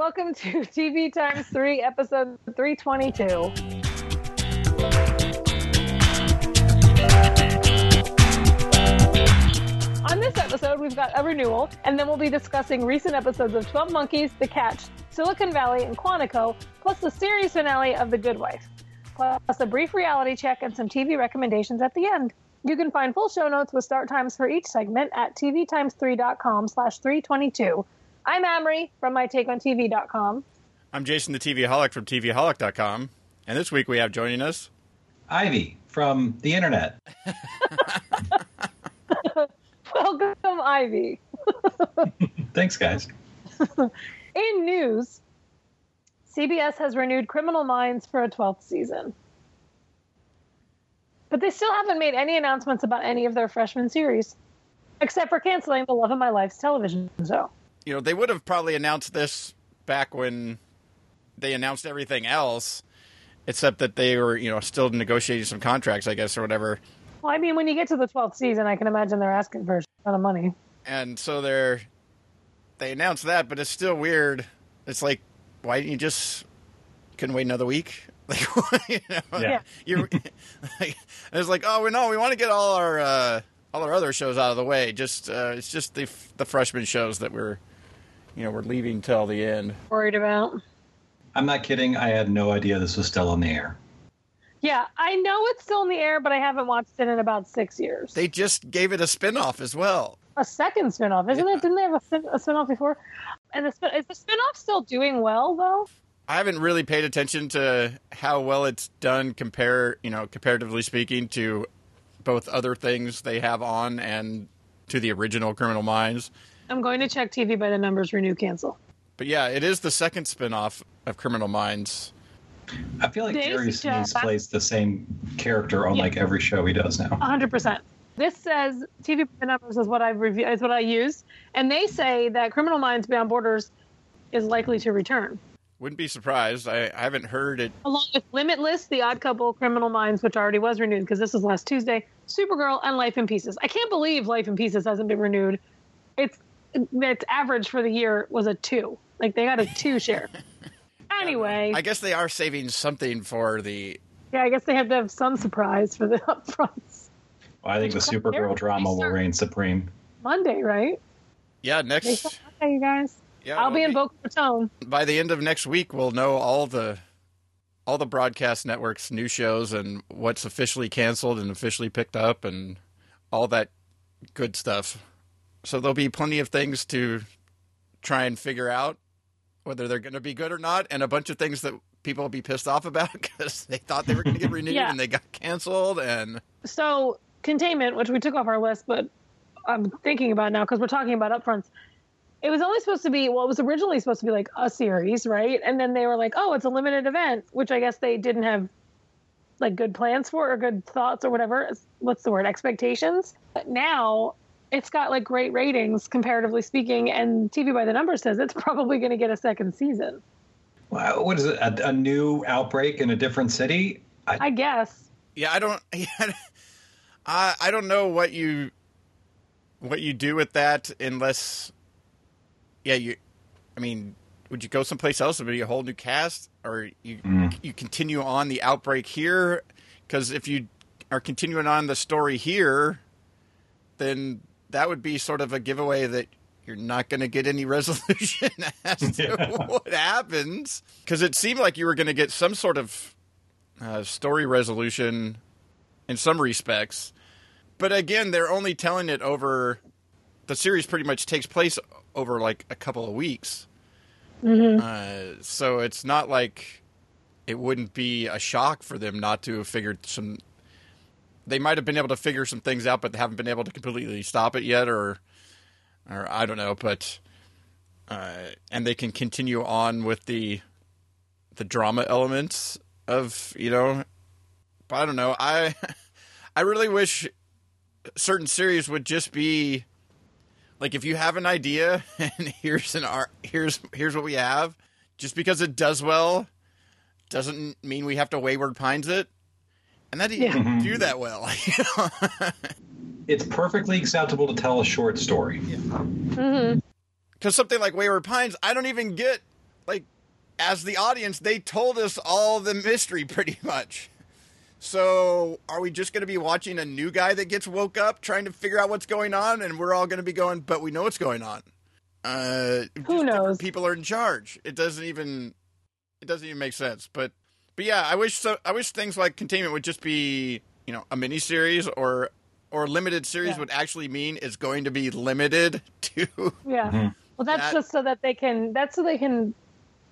welcome to TV Times 3, episode 322. On this episode, we've got a renewal, and then we'll be discussing recent episodes of 12 Monkeys, The Catch, Silicon Valley, and Quantico, plus the series finale of The Good Wife, plus a brief reality check and some TV recommendations at the end. You can find full show notes with start times for each segment at tvtimes3.com slash 322. I'm Amrie from mytakeontv.com. I'm Jason the TVaholic from TVaholic.com. And this week we have joining us. Ivey from the internet. Welcome, Ivey. Thanks, guys. In news, CBS has renewed Criminal Minds for a 12th season. But they still haven't made any announcements about any of their freshman series, except for canceling the Love of My Life's television show. You know, they would have probably announced this back when they announced everything else, except that they were, you know, still negotiating some contracts, I guess, or whatever. Well, I mean, when you get to the 12th season, I can imagine they're asking for a ton of money. And so they're they announced that, but it's still weird. It's like, why didn't you just couldn't wait another week? Like, you know, Yeah. you're like, it's like, oh, we know we want to get all our uh, all our other shows out of the way. Just uh, it's just the the freshman shows that we're you know we're leaving till the end. Worried about. I'm not kidding. I had no idea this was still on the air. Yeah, I know it's still in the air, but I haven't watched it in about six years. They just gave it a spinoff as well. a second spinoff, isn't Yeah. it? Didn't they have a, spin- a spinoff before? And the spin- is the spinoff still doing well though? I haven't really paid attention to how well it's done compare, you know, comparatively speaking to both other things they have on and to the original Criminal Minds. I'm going to check TV by the numbers. Renew, cancel. But yeah, it is the second spin-off of Criminal Minds. I feel like They Gary Sinise plays the same character on Yeah. like every show he does now. 100. percent This says TV by the numbers is what I've reviewed is what I used, and they say that Criminal Minds Beyond Borders is likely to return, Wouldn't be surprised. I, I haven't heard it. along with Limitless, The Odd Couple, Criminal Minds, which already was renewed because this was last Tuesday, Supergirl, and Life in Pieces. I can't believe Life in Pieces hasn't been renewed. It's Uh, its average for the year was a two. Like they got a two share. Anyway, I guess they are saving something for the. yeah, I guess they have to have some surprise for the upfronts. Well, I think the Supergirl drama will reign supreme. Monday, right? Yeah, next. said Monday, you guys. Yeah, I'll be in Boca Raton. by the end of next week we'll know all the all the broadcast networks new shows and what's officially canceled and officially picked up and all that good stuff so there'll be plenty of things to try and figure out whether they're going to be good or not and a bunch of things that people will be pissed off about because they thought they were going to get renewed Yeah. and they got canceled and So containment, which we took off our list, but I'm thinking about now because we're talking about upfronts. It was only supposed to be well, it was originally supposed to be like a series, right? And then they were like, oh, it's a limited event, which I guess they didn't have like good plans for or good thoughts or whatever. What's the word? Expectations. But now it's got like great ratings comparatively speaking, and TV by the numbers says it's probably going to get a second season. Wow, what is it? A, a new outbreak in a different city? I, I guess. yeah i don't I, I don't know what you what you do with that unless yeah you i mean would you go someplace else would it be a whole new cast or you hmm. you continue on the outbreak here because if you are continuing on the story here then that would be sort of a giveaway that you're not going to get any resolution as to Yeah. what happens because it seemed like you were going to get some sort of uh, story resolution in some respects. But again, they're only telling it over the series pretty much takes place over like a couple of weeks. Uh, so it's not like it wouldn't be a shock for them not to have figured some. They might have been able to figure some things out, but they haven't been able to completely stop it yet, or, or I don't know. But, uh, and they can continue on with the, the drama elements of you know but I don't know. I I really wish certain series would just be like if you have an idea and here's an art here's here's what we have. Just because it does well doesn't mean we have to wayward pines it. And that Yeah. didn't do that well. it's perfectly acceptable to tell a short story. hmm Because something like Wayward Pines, I don't even get like as the audience, they told us all the mystery pretty much. So, are we just going to be watching a new guy that gets woke up trying to figure out what's going on, and we're all going to be going, but we know what's going on? Uh, Who knows? People are in charge. It doesn't even it doesn't even make sense. But but yeah, I wish so. I wish things like containment would just be you know a mini series or or limited series Yeah. would actually mean it's going to be limited to Yeah. Mhm. Well, that's That- just so that they can. That's so they can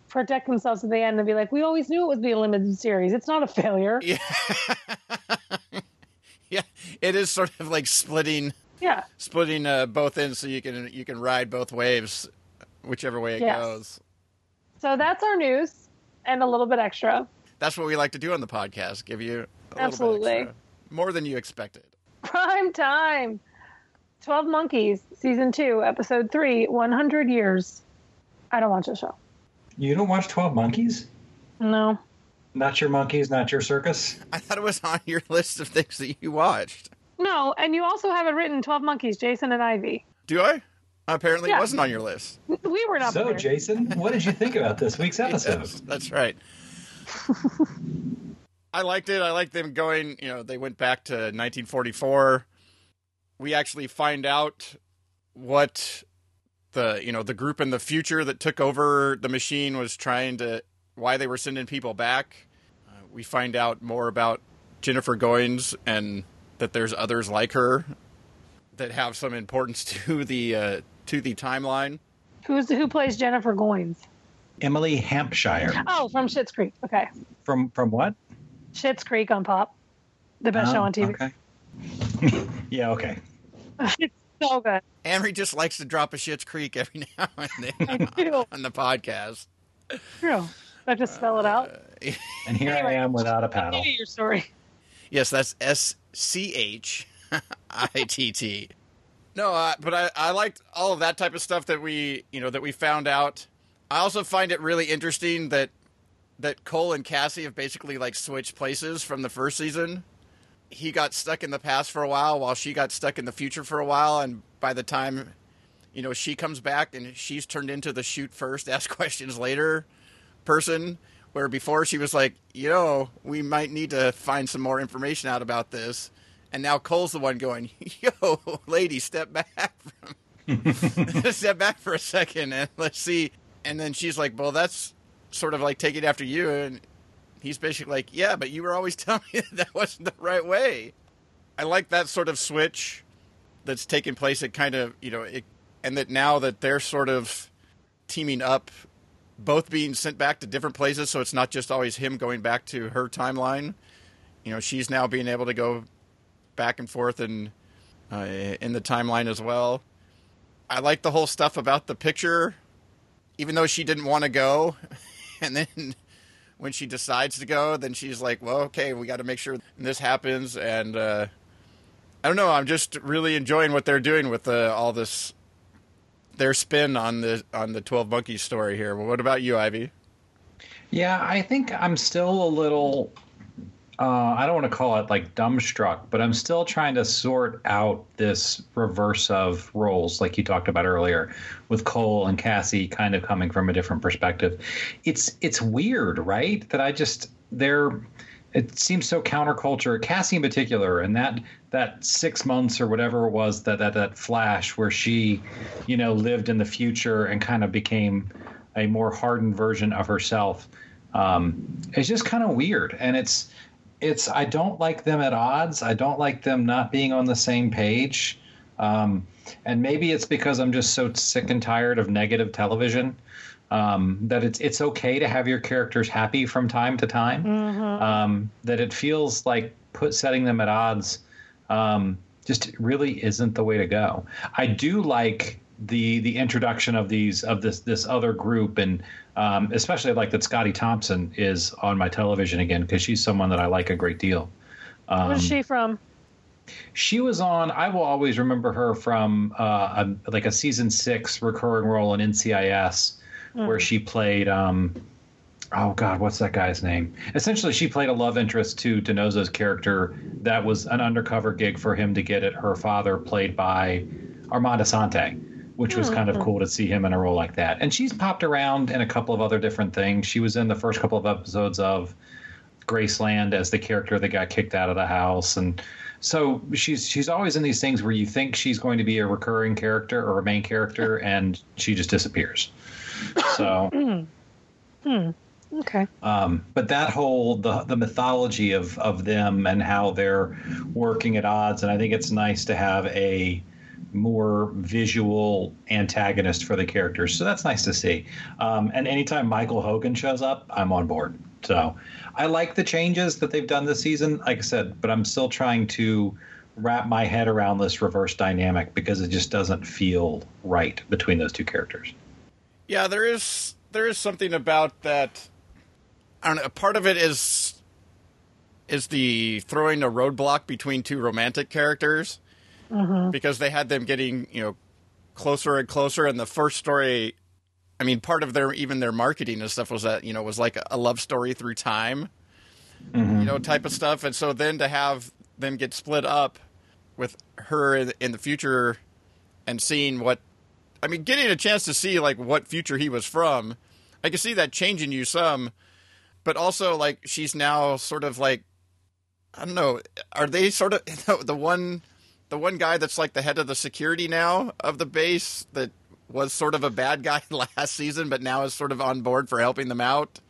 protect themselves at the end and be like, "We always knew it would be a limited series. It's not a failure." yeah yeah it is sort of like splitting Yeah. splitting uh, both ends so you can you can ride both waves whichever way it Yes. goes. So that's our news and a little bit extra. That's what we like to do on the podcast. Give you a little bit Absolutely. extra. more than you expected. Prime time. Twelve Monkeys, season two, episode three, One Hundred Years. I don't watch the show. You don't watch Twelve Monkeys? No. Not your monkeys, not your circus. I thought it was on your list of things that you watched. No, and you also have it written 12 Monkeys, Jason and Ivey. Do I? Apparently, Yeah. it wasn't on your list. We were not So, prepared. Jason, what did you think about this week's episode? Yes, that's right. I liked it. I liked them going. You know, they went back to 1944. We actually find out what the you know the group in the future that took over the machine was trying to why they were sending people back. Uh, we find out more about Jennifer Goines and that there's others like her that have some importance to the uh, to the timeline. Who's who plays Jennifer Goines? Emily Hampshire. Oh, from Schitt's Creek. Okay, From from what? Schitt's Creek on Pop, the best show Oh, on TV. Okay. yeah, okay. it's so good. Amrie just likes to drop a Schitt's Creek every now and then do. on the podcast. True. I just spell it out. And here Anyway. I am without a paddle. Give me your story. Yes, that's S C H I T T. No, uh, but I, I liked all of that type of stuff that we you know that we found out. I also find it really interesting that that Cole and Cassie have basically like switched places from the first season. He got stuck in the past for a while, while she got stuck in the future for a while, and by the time you know she comes back and she's turned into the shoot first, ask questions later person. Where before she was like, you know, we might need to find some more information out about this. And now Cole's the one going, yo, lady, step back from, step back for a second and let's see. And then she's like, well, that's sort of like taking after you. And he's basically like, yeah, but you were always telling me that, that wasn't the right way. I like that sort of switch that's taking place. It kind of, you know, it, and that now that they're sort of teaming up both being sent back to different places, so it's not just always him going back to her timeline. You know, she's now being able to go back and forth and uh, in the timeline as well. I like the whole stuff about the picture, even though she didn't want to go, and then when she decides to go, then she's like, "Well, okay, we got to make sure this happens." And uh, I don't know. I'm just really enjoying what they're doing with uh, all this their spin on the on the Twelve Monkeys story here. Well, what about you, Ivey? Yeah, I think I'm still a little. Uh, I don't want to call it like dumbstruck, but I'm still trying to sort out this reverse of roles, like you talked about earlier, with Cole and Cassie kind of coming from a different perspective. It's it's weird, right? That I just they're. It seems so counterculture. Cassie in particular, and that that six months or whatever it was that that that flash where she, you know, lived in the future and kind of became a more hardened version of herself. Um, it's just kind of weird, and it's it's I don't like them at odds. I don't like them not being on the same page. Um, and maybe it's because I'm just so sick and tired of negative television um, that it's it's okay to have your characters happy from time to time. Um, that it feels like put setting them at odds um, just really isn't the way to go. I do like the the introduction of these of this this other group and um, especially like that Scottie Thompson is on my television again because she's someone that I like a great deal. Um, Where's she from? She was on. I will always remember her from uh, a, like a season six recurring role in NCIS, where she played. Um, oh God, what's that guy's name? Essentially, she played a love interest to DiNozzo's character. That was an undercover gig for him to get at her father, played by Armand Assante. Which was kind of cool to see him in a role like that. And she's popped around in a couple of other different things. She was in the first couple of episodes of Graceland as the character that got kicked out of the house and so she's she's always in these things where you think she's going to be a recurring character or a main character and she just disappears. So Hmm. Okay. um, but that whole the the mythology of of them and how they're working at odds, and I think it's nice to have a more visual antagonist for the characters. So that's nice to see. Um, and anytime Michael Hogan shows up, I'm on board. So I like the changes that they've done this season, like I said, but I'm still trying to wrap my head around this reverse dynamic because it just doesn't feel right between those two characters. Yeah, there is there is something about that. I don't know. Part of it is is the throwing a roadblock between two romantic characters Mm-hmm. because they had them getting you know closer and closer. And the first story, I mean, part of their even their marketing and stuff was that you know was like a love story through time, mm-hmm. you know, type of stuff. And so then to have them get split up with her in, in the future and seeing what I mean, getting a chance to see like what future he was from, I can see that changing you some, but also like she's now sort of like I don't know, are they sort of the one the one guy that's like the head of the security now of the base that was sort of a bad guy last season but now is sort of on board for helping them out.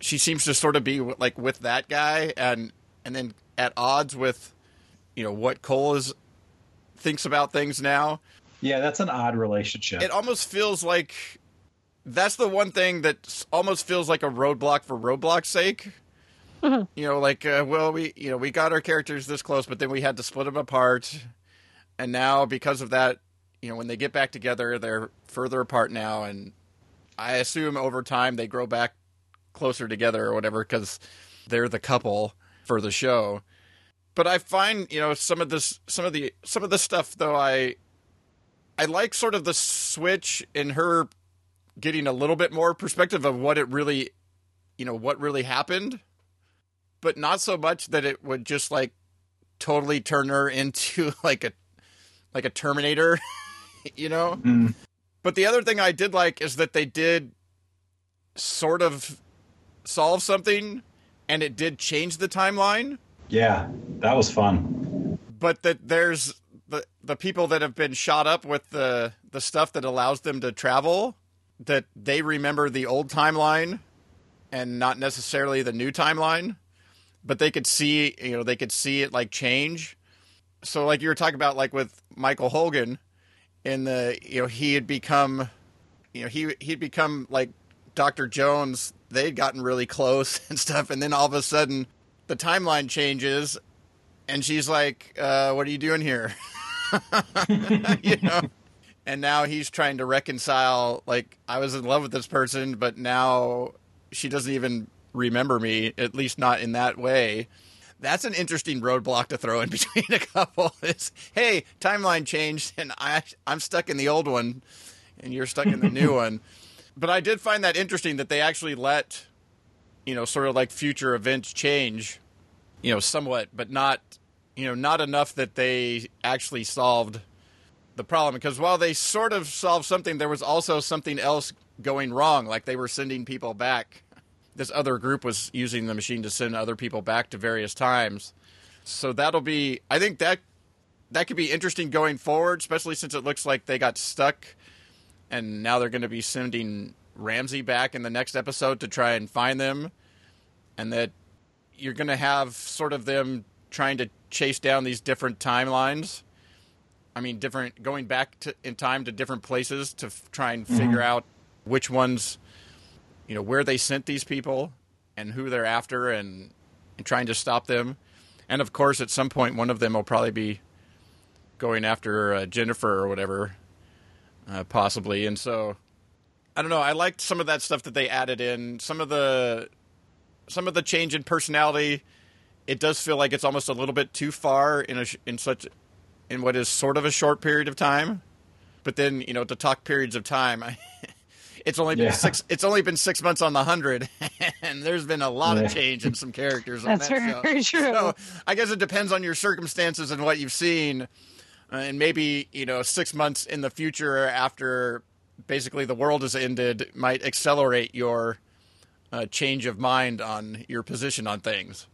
She seems to sort of be like with that guy and and then at odds with you know what Cole is thinks about things now Yeah, that's an odd relationship. it almost feels like that's the one thing that almost feels like a roadblock for roadblock's sake. You know, like uh, well, we you know we got our characters this close, but then we had to split them apart, and now because of that, you know, when they get back together, they're further apart now, and I assume over time they grow back closer together or whatever because they're the couple for the show. But I find you know some of this, some of the some of the stuff though I I like sort of the switch in her getting a little bit more perspective of what it really, you know, what really happened, but not so much that it would just like totally turn her into like a like a Terminator, you know. Mm. But the other thing I did like is that they did sort of solve something, and it did change the timeline Yeah, that was fun. but that there's the the people that have been shot up with the the stuff that allows them to travel that they remember the old timeline and not necessarily the new timeline but they could see you know they could see it like change so like you were talking about like with Michael Hogan in the you know he had become you know he he'd become like Dr. Jones they'd gotten really close and stuff and then all of a sudden the timeline changes and she's like, uh, "What are you doing here?" you know. And now he's trying to reconcile. Like, I was in love with this person, but now she doesn't even remember me. At least not in that way. That's an interesting roadblock to throw in between a couple. Is hey, timeline changed, and I I'm stuck in the old one, and you're stuck in the new one. But I did find that interesting that they actually let, you know, sort of like future events change you know, somewhat, but not, you know, not enough that they actually solved the problem. Because while they sort of solved something, there was also something else going wrong. Like they were sending people back. This other group was using the machine to send other people back to various times. So that'll be, I think that that could be interesting going forward, especially since it looks like they got stuck, and now they're going to be sending Ramsey back in the next episode to try and find them, and that you're going to have sort of them trying to chase down these different timelines. I mean, different going back to, in time to different places to f- try and mm-hmm. figure out which ones, you know, where they sent these people and who they're after, and, and trying to stop them. And of course, at some point, one of them will probably be going after uh, Jennifer or whatever, uh, possibly. And so, I don't know. I liked some of that stuff that they added in. Some of the some of the change in personality, it does feel like it's almost a little bit too far in a in such in what is sort of a short period of time. But then you know to talk periods of time, I, it's only been Yeah. six. It's only been six months on the hundred, and there's been a lot Yeah. of change in some characters. On That's that very, show. very true. So I guess it depends on your circumstances and what you've seen. and maybe you know six months in the future after basically the world has ended might accelerate your uh, change of mind on your position on things.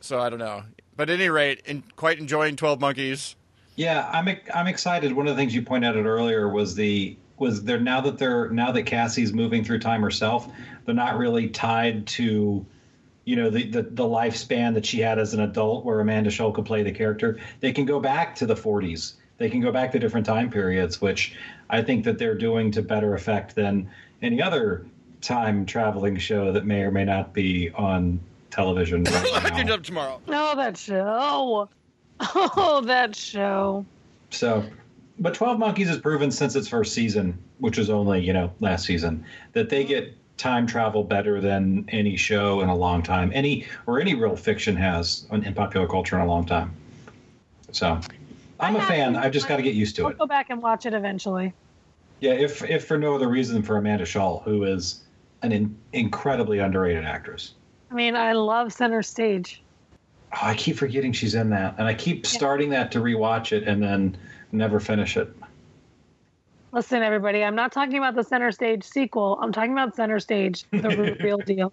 So I don't know, but at any rate, in, quite enjoying Twelve Monkeys. Yeah, I'm I'm excited. One of the things you pointed out earlier was the was there now that they're now that Cassie's moving through time herself, they're not really tied to you know the, the the lifespan that she had as an adult where Amanda Schull could play the character. They can go back to the 40s. They can go back to different time periods, which I think that they're doing to better effect than any other time traveling show that may or may not be on television right now. up tomorrow. Oh, that show. Oh, that show. So, but 12 Monkeys has proven since its first season, which was only, you know, last season, that they get time travel better than any show in a long time. Any or any real fiction has in popular culture in a long time. So, I'm I a fan. I've just got to get used to I'll it. go back and watch it eventually. Yeah, if if for no other reason for Amanda Schull, who is an in, incredibly underrated actress. I mean, I love Center Stage. Oh, I keep forgetting she's in that, and I keep starting that to rewatch it and then never finish it. Listen, everybody, I'm not talking about the Center Stage sequel. I'm talking about Center Stage, the real deal.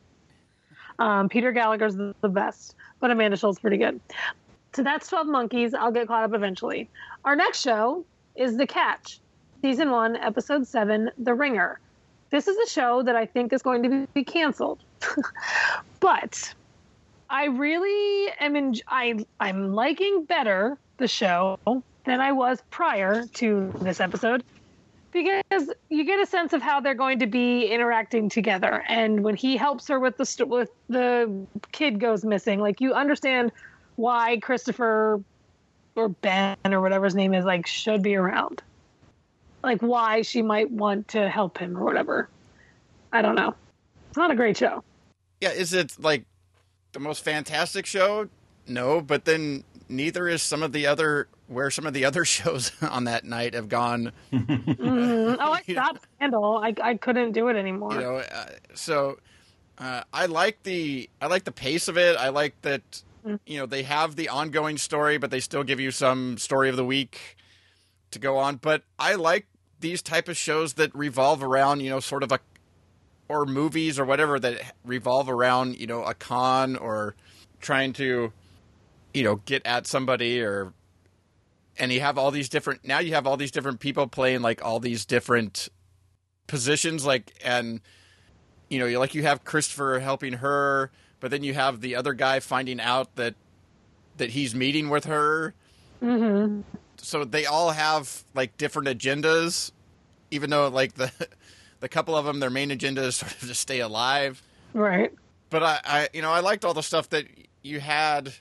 Um, Peter Gallagher's the, the best, but Amanda Schull's pretty good. So that's 12 Monkeys. I'll get caught up eventually. Our next show is The Catch, Season 1, Episode 7, The Ringer. This is a show that I think is going to be canceled. but I really am in, I, I'm liking better the show than I was prior to this episode because you get a sense of how they're going to be interacting together. And when he helps her with the st- with the kid goes missing like you understand why Christopher or Ben or whatever his name is like should be around. Like why she might want to help him or whatever. I don't know. It's not a great show. Yeah, is it like the most fantastic show? No, but then neither is some of the other where some of the other shows on that night have gone. Mhm. oh i stopped scandal I, I couldn't do it anymore You know, uh, so uh, I like the I like the pace of it. I like that you know they have the ongoing story, but they still give you some story of the week to go on. But I like these type of shows that revolve around you know sort of a or movies or whatever that revolve around you know a con or trying to you know get at somebody or and you have all these different now you have all these different people playing like all these different positions like and you know you like you have Christopher helping her but then you have the other guy finding out that that he's meeting with her. Hmm so they all have like different agendas even though like the the couple of them their main agenda is sort of to stay alive. Right. But I, I you know i liked all the stuff that you had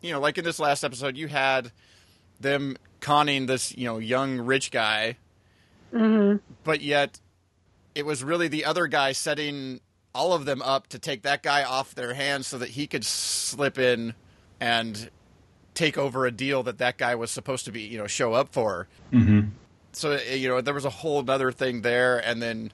you know like in this last episode you had them conning this you know young rich guy. Hmm but yet it was really the other guy setting all of them up to take that guy off their hands so that he could slip in and take over a deal that that guy was supposed to be you know show up for. Mm-hmm. so you know there was a whole other thing there. And then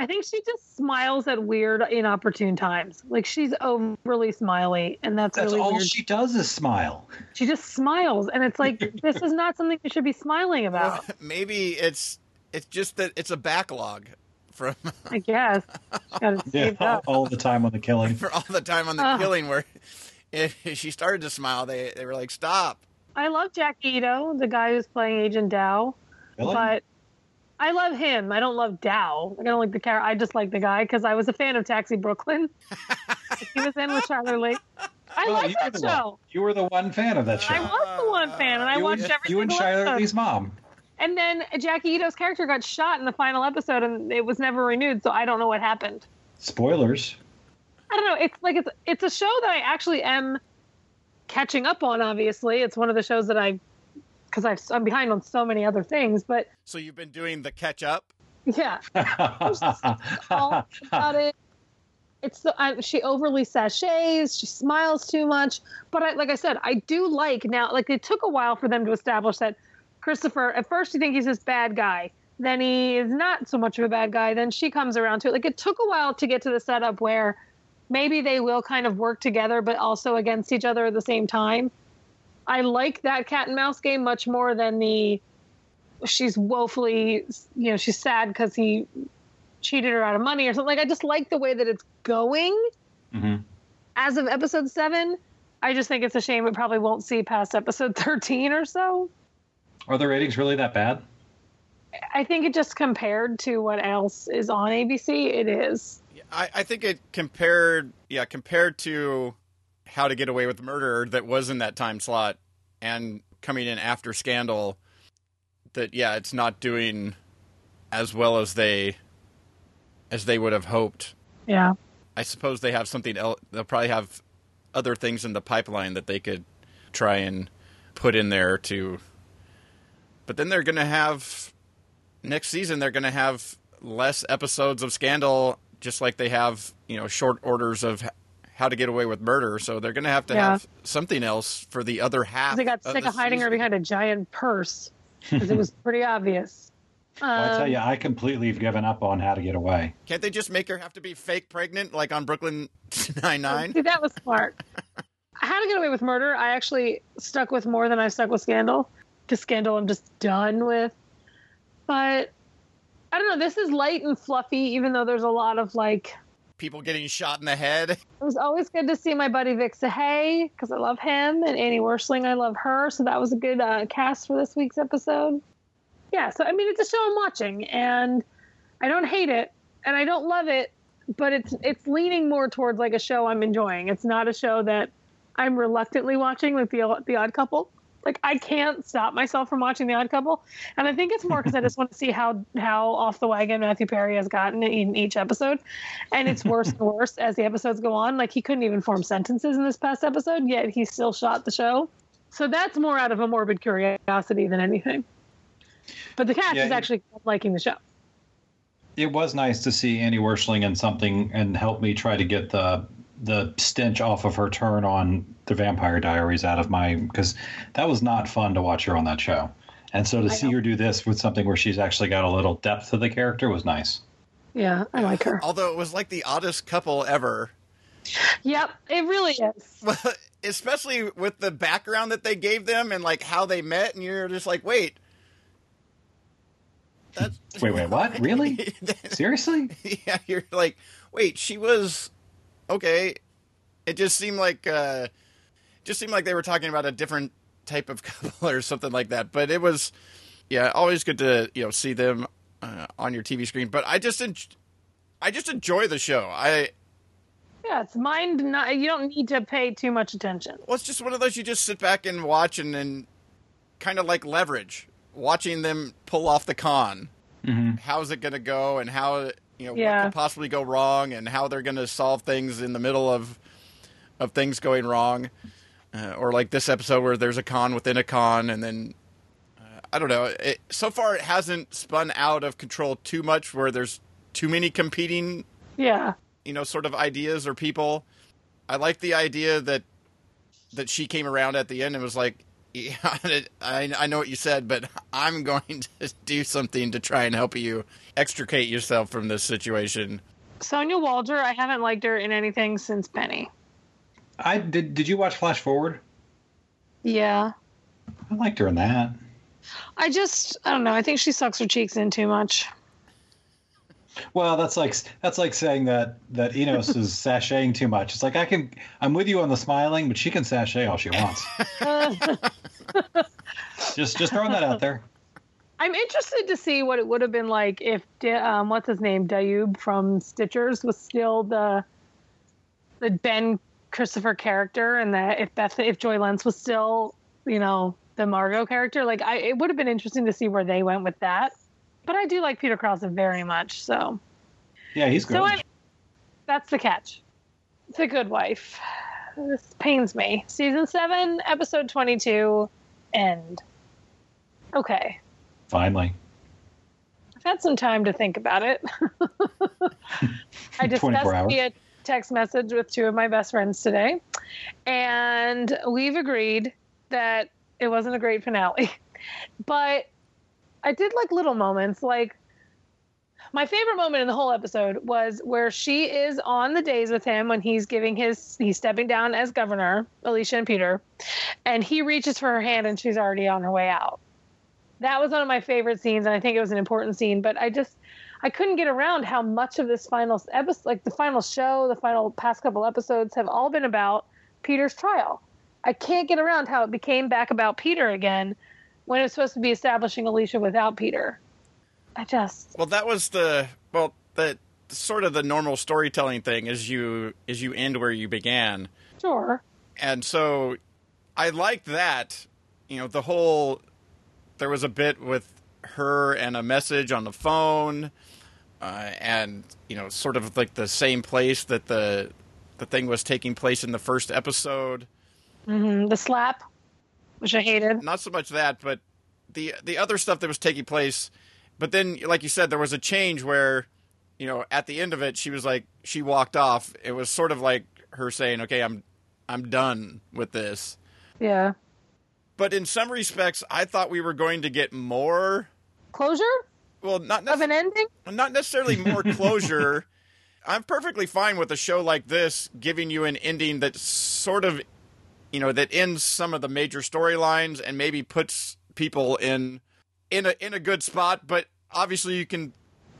I think she just smiles at weird, inopportune times. Like she's overly smiley, and that's, That's really all weird. she does is smile. She just smiles, and it's like this is not something you should be smiling about. maybe it's it's just that it's a backlog from I guess. Yeah, all, all the time on the killing. for all the time on the Ah. killing where if she started to smile they they were like stop I love Jacky Ido, the guy who's playing Agent Dao, Really? but I love him. I don't love Dao. I don't like the character. I just like the guy because I was a fan of Taxi Brooklyn. he was in with Chyler Leigh. I Well, like that the one- show. you were the one fan of that show. I was the one fan, and I you watched and, every you and single Chyler. Lee's mom. And then Jacky Ido's character got shot in the final episode, and it was never renewed. So I don't know what happened. Spoilers. I don't know. It's like it's it's a show that I actually am catching up on. Obviously, it's one of the shows that I because I've I'm behind on so many other things. But so you've been doing the catch up yeah, all about it. It's the I, she overly sachets. She smiles too much. But I, like I said, I do like now. Like it took a while for them to establish that Christopher. At first, you think he's this bad guy. Then he is not so much of a bad guy. Then she comes around to it. Like it took a while to get to the setup where maybe they will kind of work together, but also against each other at the same time. I like that cat and mouse game much more than the she's woefully, you know, she's sad because he cheated her out of money or something. Like I just like the way that it's going. Mm-hmm. As of episode seven, I just think it's a shame it probably won't see past episode thirteen or so. Are the ratings really that bad? I think it just compared to what else is on ABC, it is. I, I think it compared, yeah, compared to How to Get Away with Murder that was in that time slot and coming in after Scandal. That yeah, it's not doing as well as they as they would have hoped. Yeah. I suppose they have something else. They'll probably have other things in the pipeline that they could try and put in there to. But then they're going to have next season. They're going to have less episodes of Scandal, just like they have you know short orders of How to Get Away with Murder. So they're going to have to Yeah. have something else for the other half. They got sick the of hiding her behind a giant purse because it was pretty obvious. Well, I tell Um, you, I completely have given up on how to get away. Can't they just make her have to be fake pregnant, like on Brooklyn Nine Nine? See, that was smart. How to Get Away with Murder, I actually stuck with more than I stuck with Scandal. Because Scandal, I'm just done with. But I don't know. This is light and fluffy, even though there's a lot of like. People getting shot in the head. It was always good to see my buddy Vic Sahay because I love him, and Annie Wersching, I love her. So that was a good uh, cast for this week's episode. Yeah, so I mean, it's a show I'm watching, and I don't hate it, and I don't love it, but it's it's leaning more towards like a show I'm enjoying. It's not a show that I'm reluctantly watching, like the the Odd Couple. Like I can't stop myself from watching the Odd Couple, and I think it's more because I just want to see how how off the wagon Matthew Perry has gotten in each episode, and it's worse and worse as the episodes go on. Like he couldn't even form sentences in this past episode, yet he still shot the show. So that's more out of a morbid curiosity than anything. But the cast Yeah, is actually liking the show. It was nice to see Annie Wersching in something and help me try to get the the stench off of her turn on the Vampire Diaries out of my because that was not fun to watch her on that show. And so to I see know. her do this with something where she's actually got a little depth to the character was nice. Yeah, I like her. Although it was like the oddest couple ever. Yep, it really is. Well, especially with the background that they gave them and like how they met, and you're just like, wait, that's Wait, wait, what? Really? Seriously? yeah. You're like, wait, she was okay. It just seemed like, uh just seemed like they were talking about a different type of couple or something like that. But it was, yeah, always good to you know see them uh, on your TV screen. But I just, en- I just enjoy the show. I Yeah, it's mind. Not, you don't need to pay too much attention. Well, it's just one of those you just sit back and watch and then kind of like leverage, watching them pull off the con. hmm How's it going to go and how, you know, Yeah. what could possibly go wrong and how they're going to solve things in the middle of of things going wrong. Uh, or like this episode where there's a con within a con and then uh, I don't know. It, so far it hasn't spun out of control too much where there's too many competing Yeah, you know, sort of ideas or people. I like the idea that that she came around at the end and was like, yeah, I, I know what you said, but I'm going to do something to try and help you extricate yourself from this situation. Sonya Walger. I haven't liked her in anything since Penny. I did. Did you watch Flash Forward? Yeah, I liked her in that. I just I don't know. I think she sucks her cheeks in too much. Well, that's like that's like saying that that Enos is sashaying too much. It's like I can I'm with you on the smiling, but she can sashay all she wants. just just throwing that out there. I'm interested to see what it would have been like if um, what's his name Dayoub from Stitchers was still the the Ben Christopher character, and that if Beth if Joy Lenz was still you know the Margot character. Like I, it would have been interesting to see where they went with that. But I do like Peter Krause very much, so Yeah, he's good. so I, that's the catch. The Good Wife. This pains me. Season seven, episode twenty-two, end. Okay. Finally. I've had some time to think about it. I 24 discussed via text message with two of my best friends today, and we've agreed that it wasn't a great finale. But I did like little moments, like My favorite moment in the whole episode was where she is on the days with him when he's giving his he's stepping down as governor, Alicia and Peter, and he reaches for her hand and she's already on her way out. That was one of my favorite scenes, and I think it was an important scene. But I just I couldn't get around how much of this final episode, like the final show, the final past couple episodes, have all been about Peter's trial. I can't get around how it became back about Peter again when it was supposed to be establishing Alicia without Peter. I just Well, that was the well, the sort of the normal storytelling thing is you is you end where you began. sure. And so I liked that, you know, the whole there was a bit with her and a message on the phone uh, and you know, sort of like the same place that the the thing was taking place in the first episode. hmm The slap, which I hated. not so much that, but the the other stuff that was taking place. But then, like you said, there was a change where, you know, at the end of it, she was like, she walked off. It was sort of like her saying, "Okay, I'm I'm done with this." Yeah. But in some respects, I thought we were going to get more. Closure Well, not of an ending. not necessarily more closure. I'm perfectly fine with a show like this giving you an ending that sort of, you know, that ends some of the major storylines and maybe puts people in in a in a good spot. But obviously, you can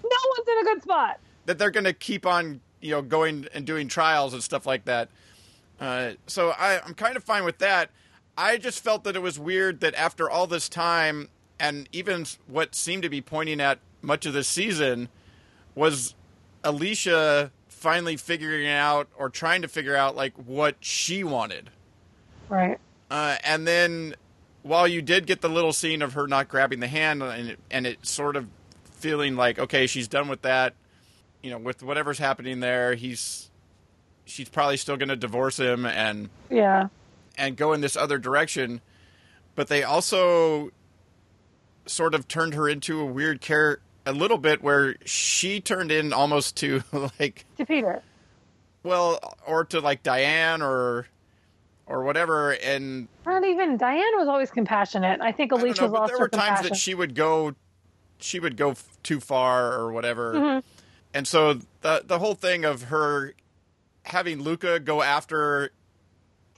No one's in a good spot. that they're going to keep on, you know, going and doing trials and stuff like that. Uh, so I, I'm kind of fine with that. I just felt that it was weird that after all this time, and even what seemed to be pointing at much of this season, was Alicia finally figuring out or trying to figure out like what she wanted. Right. Uh, and then while you did get the little scene of her not grabbing the hand and it, and it sort of feeling like okay she's done with that you know with whatever's happening there he's she's probably still going to divorce him and Yeah. and go in this other direction but they also sort of turned her into a weird character a little bit where she turned in almost to like To Peter. well or to like Diane or or whatever and Not even Diane was always compassionate. I think I don't Alicia's know, lost there were times compassion. that she would go, she would go too far or whatever, Mhm. and so the the whole thing of her having Lucca go after,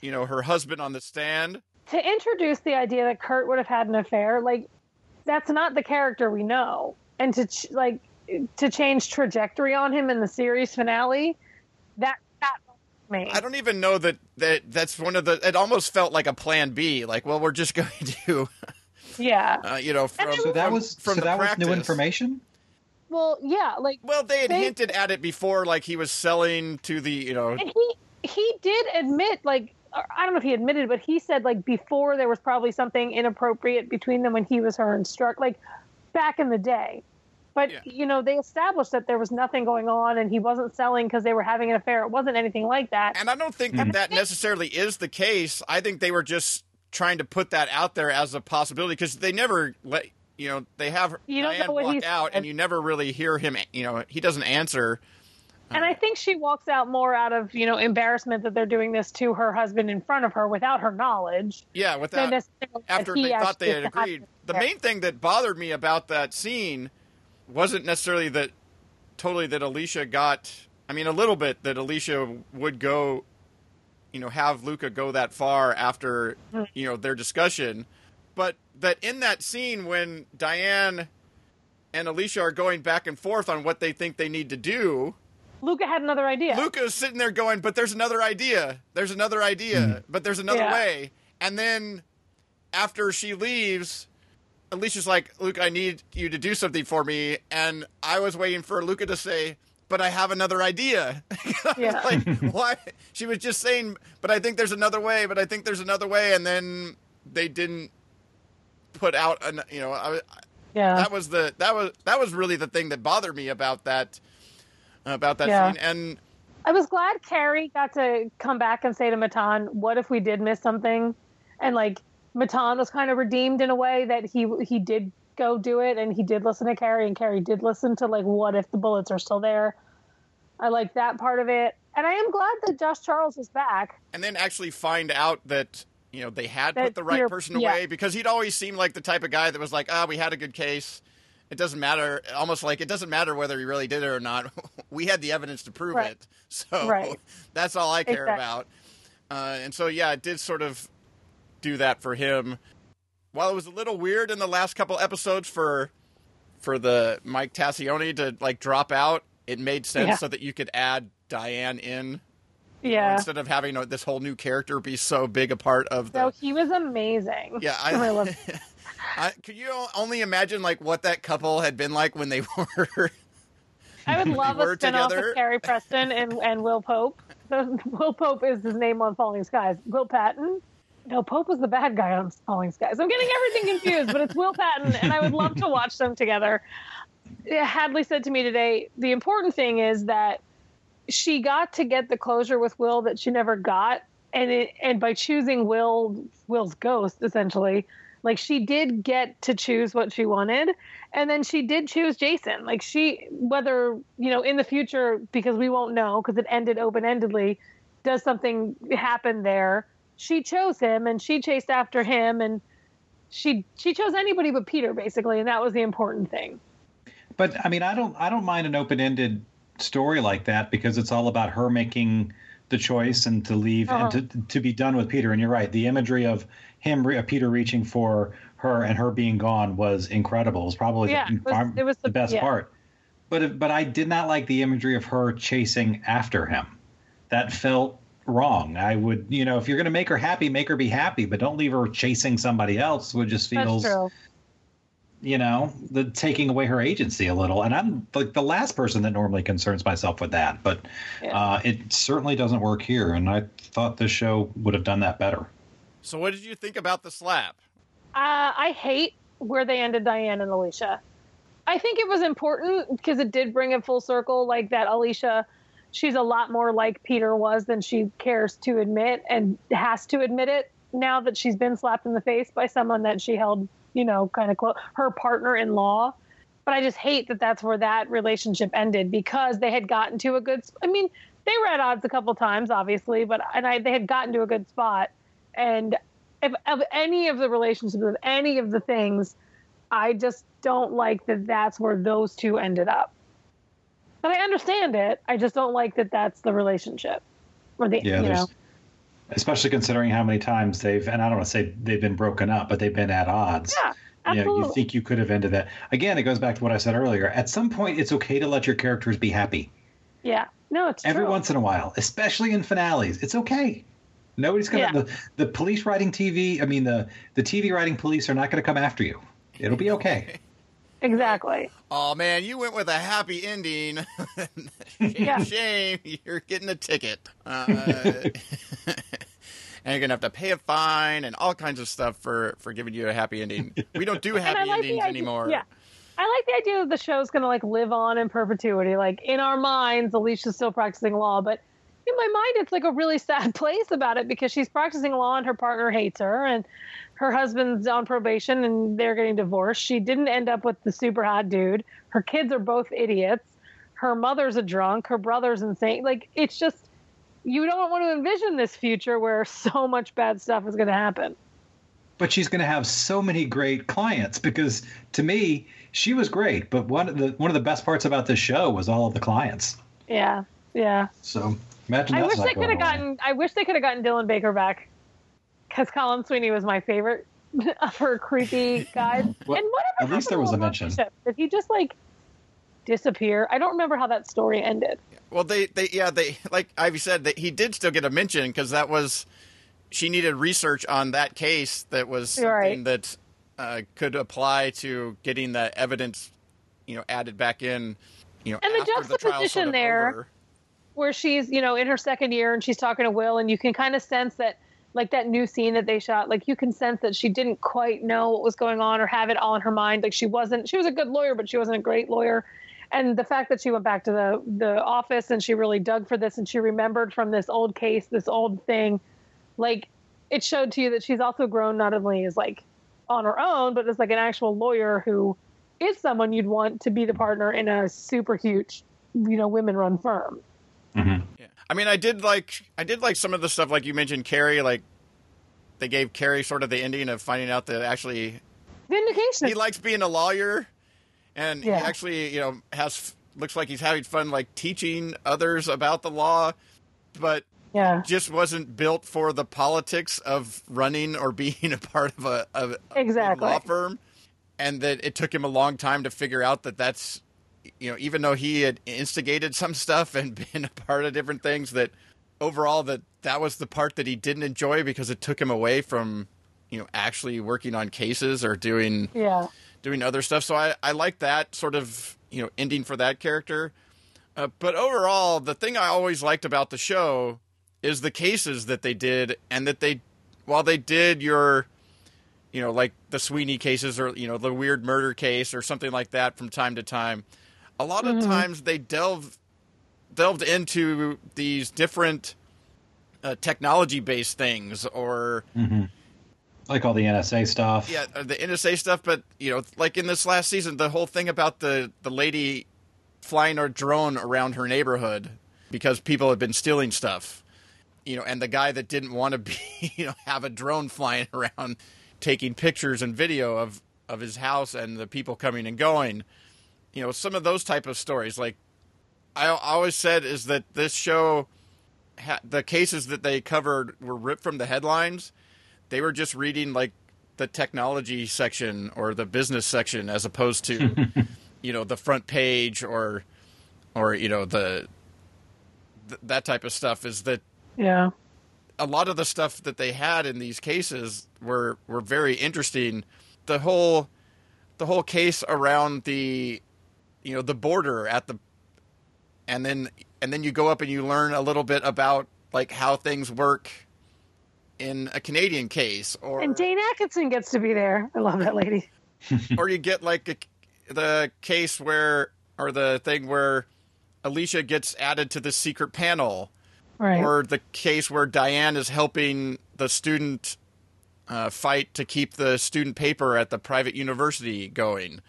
you know, her husband on the stand. to introduce the idea that Kurt would have had an affair, like that's not the character we know, and to ch- like to change trajectory on him in the series finale, that me. I don't even know that that that's one of the. It almost felt like a Plan B. Like, well, we're just going to, Yeah. uh, you know, from So that was from so the that was new information. Well, yeah, like Well, they had They- hinted at it before, like he was selling to the, you know, and he he did admit like or I don't know if he admitted, but he said like before there was probably something inappropriate between them when he was her instructor, like back in the day. But Yeah. you know, they established that there was nothing going on, and he wasn't selling because they were having an affair. It wasn't anything like that. And I don't think that mm-hmm. that necessarily is the case. I think they were just trying to put that out there as a possibility because they never let you know they have You don't Diane know what walk he out said. and you never really hear him. You know he doesn't answer. And I uh. think she walks out more out of you know embarrassment that they're doing this to her husband in front of her without her knowledge. Yeah, than without after they thought they had agreed. The main thing that bothered me about that scene wasn't necessarily that totally that Alicia got. I mean, a little bit that Alicia would go, you know, have Lucca go that far after Hmm. you know their discussion, but that in that scene when Diane and Alicia are going back and forth on what they think they need to do. Lucca had another idea. Lucca Lucca's sitting there going, but there's another idea. There's another idea, but there's another Yeah. way. And then after she leaves, Alicia's like, Luke, I need you to do something for me. And I was waiting for Lucca to say, but I have another idea. Yeah. like, why? She was just saying, but I think there's another way, but I think there's another way. And then they didn't put out, an, you know, I, yeah, that was the that was that was really the thing that bothered me about that about that Yeah. scene and I was glad Cary got to come back and say to Matan, "What if we did miss something?" And like Matan was kind of redeemed in a way that he he did go do it and he did listen to Cary and Cary did listen to like what if the bullets are still there. I like that part of it, and I am glad that Josh Charles is back. and then actually find out that you know they had That put the right person yeah. away because he'd always seemed like the type of guy that was like ah we had a good case it doesn't matter. Almost like it doesn't matter whether he really did it or not. we had the evidence to prove Right. it, so Right. that's all I care Exactly. about. Uh, and so yeah, it did sort of do that for him. While it was a little weird in the last couple episodes for for the Mike Tascioni to like drop out, it made sense Yeah. so that you could add Diane in Yeah. instead of having uh, this whole new character be so big a part of the. So he was amazing. yeah, I I, love I could you only imagine like what that couple had been like when they were. I would love a spinoff together. of Carrie Preston and, and Will Pope. Will Pope is his name on Falling Skies. Will Patton? No, Pope was the bad guy on Falling Skies. I'm getting everything confused, but it's Will Patton, and I would love to watch them together. Hadley said to me today, the important thing is that she got to get the closure with Will that she never got, and it, and by choosing Will, Will's ghost essentially, like she did get to choose what she wanted, and then she did choose Jason. Like she, whether you know in the future, because we won't know because it ended open endedly, does something happen there? She chose him, and she chased after him, and she she chose anybody but Peter basically, and that was the important thing. But I mean, I don't I don't mind an open ended story like that because it's all about her making the choice and to leave Uh-huh. and to to be done with Peter. And you're right, the imagery of him re- Peter reaching for her and her being gone was incredible. It was probably Yeah, the, it was- it was the the- best yeah. part. But but I did not like the imagery of her chasing after him. That felt wrong. I would, you know, if you're going to make her happy, make her be happy, but don't leave her chasing somebody else. Which just feels you know, the taking away her agency a little. And I'm like the last person that normally concerns myself with that, but Yeah. uh, it certainly doesn't work here. And I thought this show would have done that better. so what did you think about the slap? Uh, I hate where they ended Diane and Alicia. I think it was important because it did bring it full circle, like that Alicia, she's a lot more like Peter was than she cares to admit and has to admit it now that she's been slapped in the face by someone that she held, you know, kind of close, her partner in law. But I just hate that that's where that relationship ended because they had gotten to a good. I mean, they were at odds a couple times, obviously, but and I they had gotten to a good spot. And if of any of the relationships of any of the things, I just don't like that. That's where those two ended up. But I understand it. I just don't like that. That's the relationship. Or the Yeah, you know. especially considering how many times they've and I don't want to say they've been broken up, but they've been at odds. Yeah, You, know, absolutely. you think you could have ended that. Again, it goes back to what I said earlier. At some point, it's okay to let your characters be happy. yeah. No, it's Every true. once in a while, especially in finales. It's okay. Nobody's gonna Yeah. the, the police writing TV. I mean the the TV writing police are not going to come after you. It'll be okay. exactly. Oh man, you went with a happy ending. shame, Yeah. shame, you're getting a ticket. Uh, and you're gonna have to pay a fine and all kinds of stuff for for giving you a happy ending. We don't do happy like endings anymore. Yeah. I like the idea that the show's going to like live on in perpetuity. Like in our minds, Alicia's still practicing law, but in my mind, it's like a really sad place about it because she's practicing law and her partner hates her, and her husband's on probation and they're getting divorced. She didn't end up with the super hot dude. Her kids are both idiots. Her mother's a drunk. Her brother's insane. Like it's just you don't want to envision this future where so much bad stuff is going to happen. but she's going to have so many great clients because to me she was great but one of the one of the best parts about this show was all of the clients Yeah, yeah. so imagine I wish they could have gotten. I wish they could have gotten Dylan Baker back, because Colin Sweeney was my favorite of her creepy guys. Well, and whatever. at least there was a mention. relationship? Did he just like disappear? I don't remember how that story ended. Well, they, they, yeah, they, like Ivey said, that he did still get a mention because that was, she needed research on that case that was something Right. that uh, could apply to getting the evidence, you know, added back in, you know, And the after the trial's juxtaposition sort of there- over. Where she's, you know, in her second year and she's talking to Will, and you can kind of sense that, like that new scene that they shot, like you can sense that she didn't quite know what was going on or have it all in her mind. Like she wasn't. She was a good lawyer, but she wasn't a great lawyer. and the fact that she went back to the the office and she really dug for this and she remembered from this old case this old thing like it showed to you that she's also grown not only as like on her own but as like an actual lawyer who is someone you'd want to be the partner in a super huge you know women run firm Mm-hmm. Yeah. I mean, I did like I did like some of the stuff like you mentioned, Cary. Like they gave Cary sort of the ending of finding out that actually vindication he likes being a lawyer, and Yeah. he actually, you know, has looks like he's having fun, like teaching others about the law, but Yeah. just wasn't built for the politics of running or being a part of a, of a Exactly. law firm, and that it took him a long time to figure out that that's, you know, even though he had instigated some stuff and been a part of different things, that overall that that was the part that he didn't enjoy because it took him away from, you know, actually working on cases or doing Yeah. doing other stuff. So I, I like that sort of you know ending for that character. Uh, but overall, the thing I always liked about the show is the cases that they did, and that they, while they did your, you know, like the Sweeney cases or you know the weird murder case or something like that from time to time, a lot of times they delve delved into these different uh, technology based things or Like all the NSA stuff. yeah, uh, the NSA stuff, but you know, like in this last season, the whole thing about the the lady flying her drone around her neighborhood because people had been stealing stuff, you know, and the guy that didn't want to be, you know, have a drone flying around taking pictures and video of of his house and the people coming and going, you know, some of those type of stories. Like I I always said is that this show, the cases that they covered were ripped from the headlines they were just reading like the technology section or the business section as opposed to you know the front page or or you know the th- that type of stuff is that Yeah. a lot of the stuff that they had in these cases were were very interesting the whole the whole case around the you know the border at the and then and then you go up and you learn a little bit about like how things work in a Canadian case or And Dane Atkinson gets to be there. I love that lady. or you get like a, the case where or the thing where Alicia gets added to the secret panel Right. or the case where Diane is helping the student uh, fight to keep the student paper at the private university going.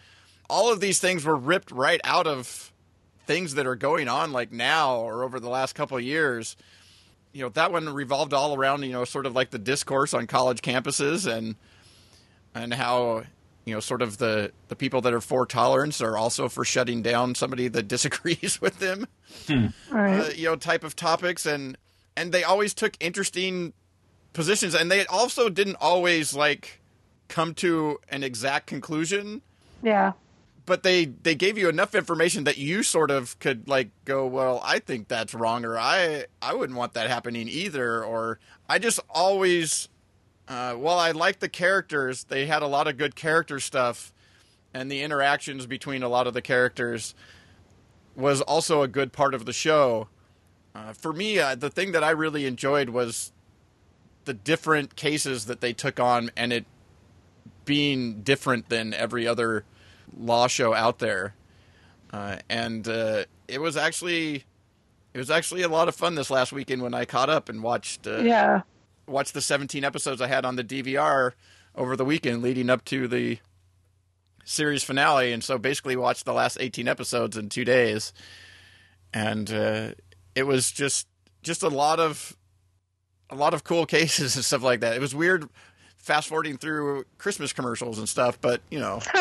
All of these things were ripped right out of things that are going on like now or over the last couple of years. You know, that one revolved all around, you know, sort of like the discourse on college campuses and and how you know sort of the the people that are for tolerance are also for shutting down somebody that disagrees with them right. uh, you know type of topics and and they always took interesting positions and they also didn't always like come to an exact conclusion yeah. But they they gave you enough information that you sort of could like go well i think that's wrong or i i wouldn't want that happening either or i just always uh, while i liked the characters. They had a lot of good character stuff and the interactions between a lot of the characters was also a good part of the show. Uh, for me uh, the thing that i really enjoyed was the different cases that they took on and it being different than every other law show out there, uh, and uh, it was actually it was actually a lot of fun this last weekend when I caught up and watched uh, Yeah. watched the 17 episodes I had on the DVR over the weekend leading up to the series finale, and so basically watched the last 18 episodes in two days, and uh, it was just just a lot of a lot of cool cases and stuff like that. It was weird fast forwarding through Christmas commercials and stuff, but you know,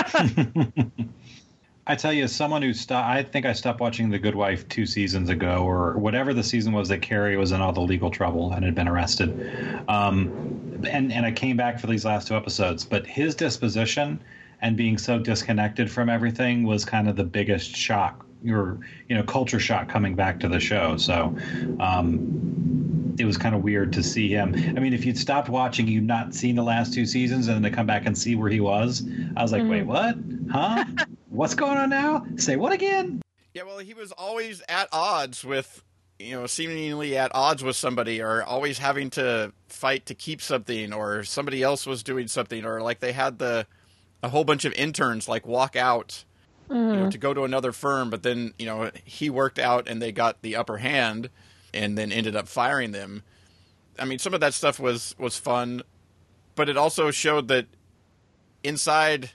I tell you, someone who stopped, I think I stopped watching The Good Wife two seasons ago, or whatever the season was that Cary was in all the legal trouble and had been arrested. Um, and and I came back for these last two episodes, but his disposition and being so disconnected from everything was kind of the biggest shock, or you know, culture shock coming back to the show. So. Um, it was kind of weird to see him. I mean, if you'd stopped watching, you'd not seen the last two seasons, and then to come back and see where he was, I was like, wait, what? Huh? What's going on now? Say what again? Yeah, well, he was always at odds with, you know, seemingly at odds with somebody, or always having to fight to keep something, or somebody else was doing something, or like they had the a whole bunch of interns like walk out, you know, mm. to go to another firm, but then you know he worked out and they got the upper hand, and then ended up firing them. I mean, some of that stuff was was fun, but it also showed that inside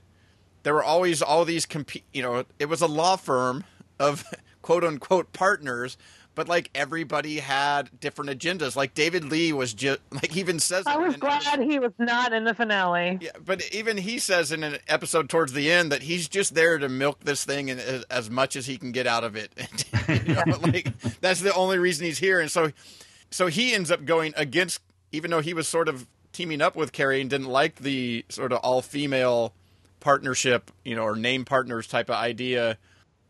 there were always all these comp- you know it was a law firm of quote unquote partners but like everybody had different agendas. Like David Lee was just like even says. I was glad he was not in the finale. Yeah, but even he says in an episode towards the end that he's just there to milk this thing and as, as much as he can get out of it. You know, like that's the only reason he's here, and so so he ends up going against, even though he was sort of teaming up with Cary and didn't like the sort of all female partnership, you know, or name partners type of idea.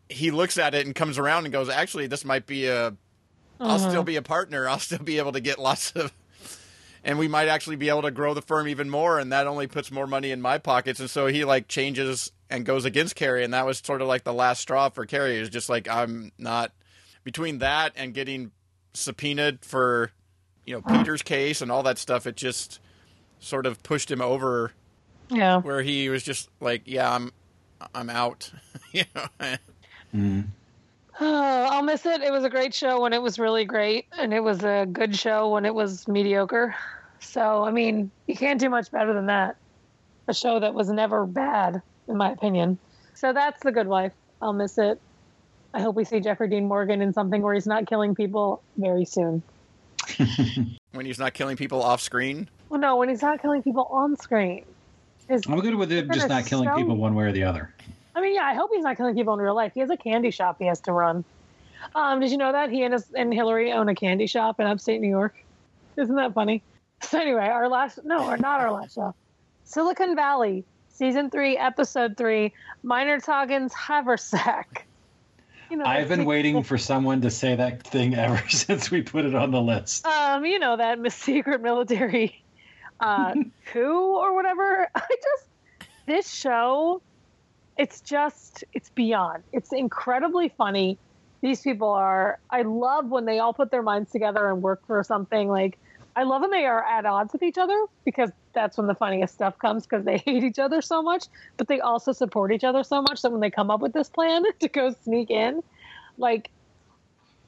He looks at it and comes around and goes, actually, this might be a. will uh-huh. still be a partner. I'll still be able to get lots of and we might actually be able to grow the firm even more and that only puts more money in my pockets and so he like changes and goes against Cary and that was sort of like the last straw for Cary is just like I'm not between that and getting subpoenaed for you know Peter's case and all that stuff it just sort of pushed him over Yeah. where he was just like yeah I'm I'm out you know Mm-hmm. Oh, I'll miss it. It was a great show when it was really great, and it was a good show when it was mediocre. So, I mean, you can't do much better than that. A show that was never bad, in my opinion. So that's The Good Wife. I'll miss it. I hope we see Jeffrey Dean Morgan in something where he's not killing people very soon. when he's not killing people off screen Well, no, when he's not killing people on screen. His- I'm good with him just not killing people one way or the other. I mean, yeah, I hope he's not killing people in real life. He has a candy shop he has to run. Um, did you know that he and his, and Hilarie own a candy shop in upstate New York? Isn't that funny? So anyway, our last no, or not our last show, Silicon Valley, season three, episode three, Meinertzhagen's Haversack. You know, I've been waiting for someone to say that thing ever since we put it on the list. Um, you know that secret military uh, coup or whatever. I just this show, it's just it's beyond. It's incredibly funny. These people are. I love when they all put their minds together and work for something. Like I love when they are at odds with each other because that's when the funniest stuff comes because they hate each other so much, but they also support each other so much that when they come up with this plan to go sneak in, like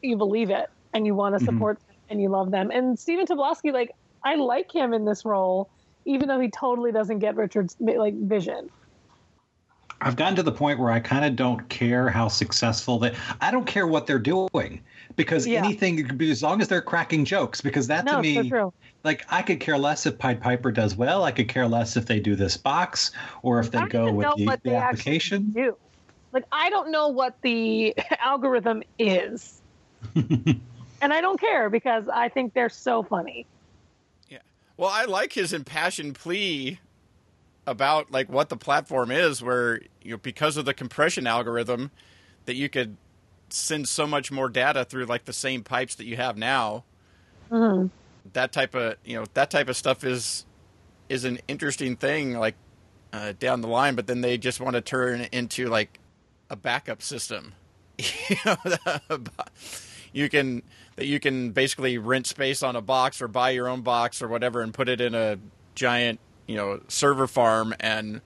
you believe it and you want to mm-hmm. support them and you love them. And Stephen Tobolowsky, like I like him in this role, even though he totally doesn't get Richard's like vision. I've gotten to the point where I kind of don't care how successful they. I don't care what they're doing because Yeah. anything, as long as they're cracking jokes, because that No, to me, so true. like I could care less if Pied Piper does well. I could care less if they do this box or if they I go with the, the application. do. Like I don't know what the algorithm is. and I don't care because I think they're so funny. Yeah. Well, I like his impassioned plea about like what the platform is where you know because of the compression algorithm that you could send so much more data through like the same pipes that you have now. That type of, you know, that type of stuff is is an interesting thing like uh, down the line, but then they just want to turn it into like a backup system. you know, you can that you can basically rent space on a box or buy your own box or whatever and put it in a giant you know server farm and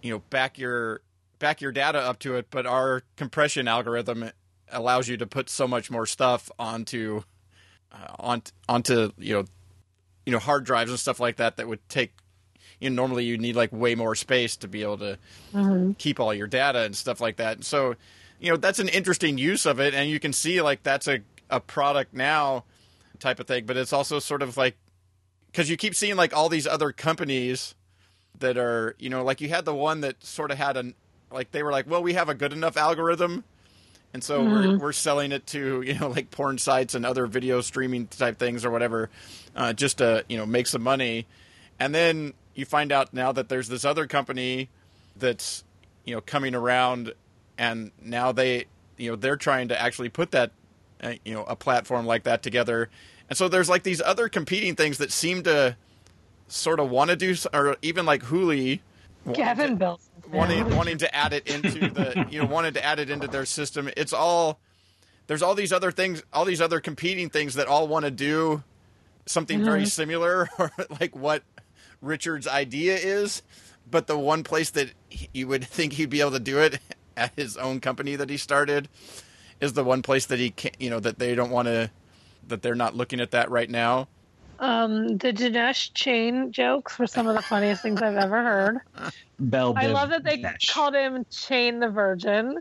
you know back your back your data up to it but our compression algorithm allows you to put so much more stuff onto uh, on onto you know you know hard drives and stuff like that that would take you know normally you need like way more space to be able to keep all your data and stuff like that. So you know that's an interesting use of it and you can see like that's a, a product now type of thing but it's also sort of like because you keep seeing like all these other companies that are you know like you had the one that sort of had an like they were like well we have a good enough algorithm. And so we're, we're selling it to you know like porn sites and other video streaming type things or whatever uh, just to you know make some money. And then you find out now that there's this other company that's you know coming around and now they you know they're trying to actually put that uh, you know a platform like that together and so there's like these other competing things that seem to sort of want to do or even like Hooli Gavin to- Bill. wanting wanting to add it into the you know wanted to add it into their system. It's all there's all these other things all these other competing things that all want to do something very mm-hmm. similar or like what Richard's idea is. But the one place that he- you would think he'd be able to do it at his own company that he started is the one place that he can't you know that they don't want to that they're not looking at that right now Um, the Dinesh chain jokes were some of the funniest things I've ever heard. Bell I love that they Dinesh. called him Chain the Virgin.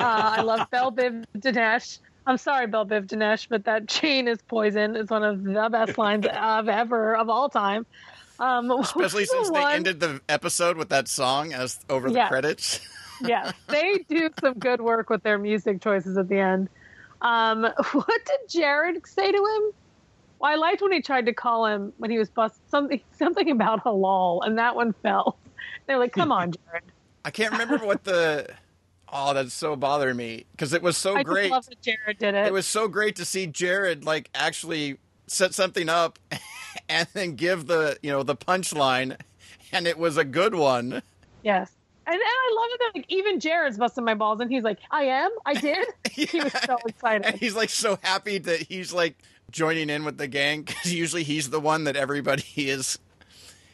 Uh, I love Bell Biv Dinesh. I'm sorry, Bell Biv Dinesh, but that chain is poison. It's one of the best lines of ever of all time. Um, Especially what's the since they one- ended the episode with that song as over the Yeah. credits. yes, they do some good work with their music choices at the end. Um, what did Jared say to him? Well, I liked when he tried to call him when he was bust something something about halal, and that one fell. They're like, "Come on, Jared." I can't remember what the. Oh, that's so bothering me because it was so I great. love that Jared did it. It was so great to see Jared like actually set something up and then give the you know the punchline, and it was a good one. yes, and, and I love it that like even Jared's busting my balls, and he's like, "I am, I did." He was so excited. And he's like so happy that he's like joining in with the gang because usually he's the one that everybody is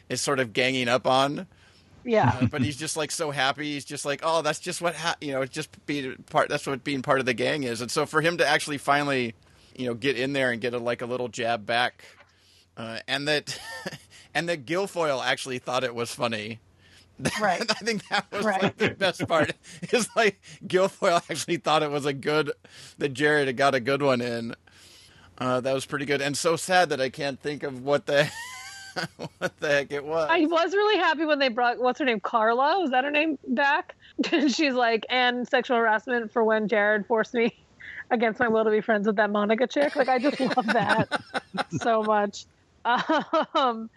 is sort of ganging up on. Yeah, Uh, but he's just like so happy. He's just like, oh, that's just what ha-, you know. It's just being part. That's what being part of the gang is. And so for him to actually finally, you know, get in there and get a, like a little jab back, uh, and that and that Gilfoyle actually thought it was funny. Right. I think that was Right. like the best part. Is like Gilfoyle actually thought it was a good that Jared had got a good one in. Uh, that was pretty good, and so sad that I can't think of what the what the heck it was. I was really happy when they brought what's her name, Carla. Was that her name back? She's like, and sexual harassment for when Jared forced me against my will to be friends with that Monica chick. Like, I just love that so much. Um,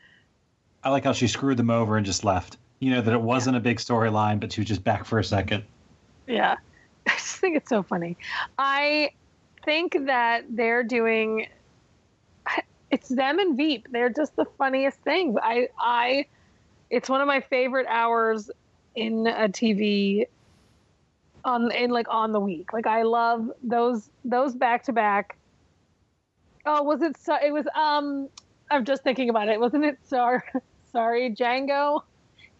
I like how she screwed them over and just left. You know that it wasn't a big storyline, but she was just back for a second. yeah, I just think it's so funny. I think that they're doing. It's them and Veep. They're just the funniest thing. I, I, it's one of my favorite hours in a TV on in like on the week. Like I love those those back to back. Oh, was it? So, it was. Um, I'm just thinking about it. Wasn't it? Sorry, sorry, Django.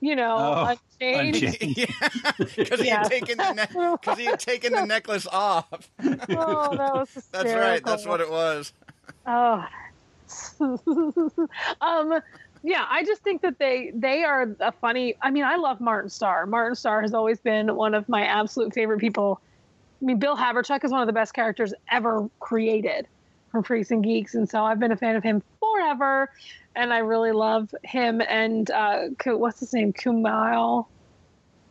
You know, Oh, Unchained. Unchained. yeah, because he Yeah. had taken the ne- he had taken the necklace off. Oh, that was That's right. That's what it was. Oh. um yeah, I just think that they they are a funny I mean, I love Martin Starr. Martin Starr has always been one of my absolute favorite people. I mean, Bill Haverchuck is one of the best characters ever created from Freaks and Geeks, and so I've been a fan of him forever, and I really love him and uh, what's his name, Kumail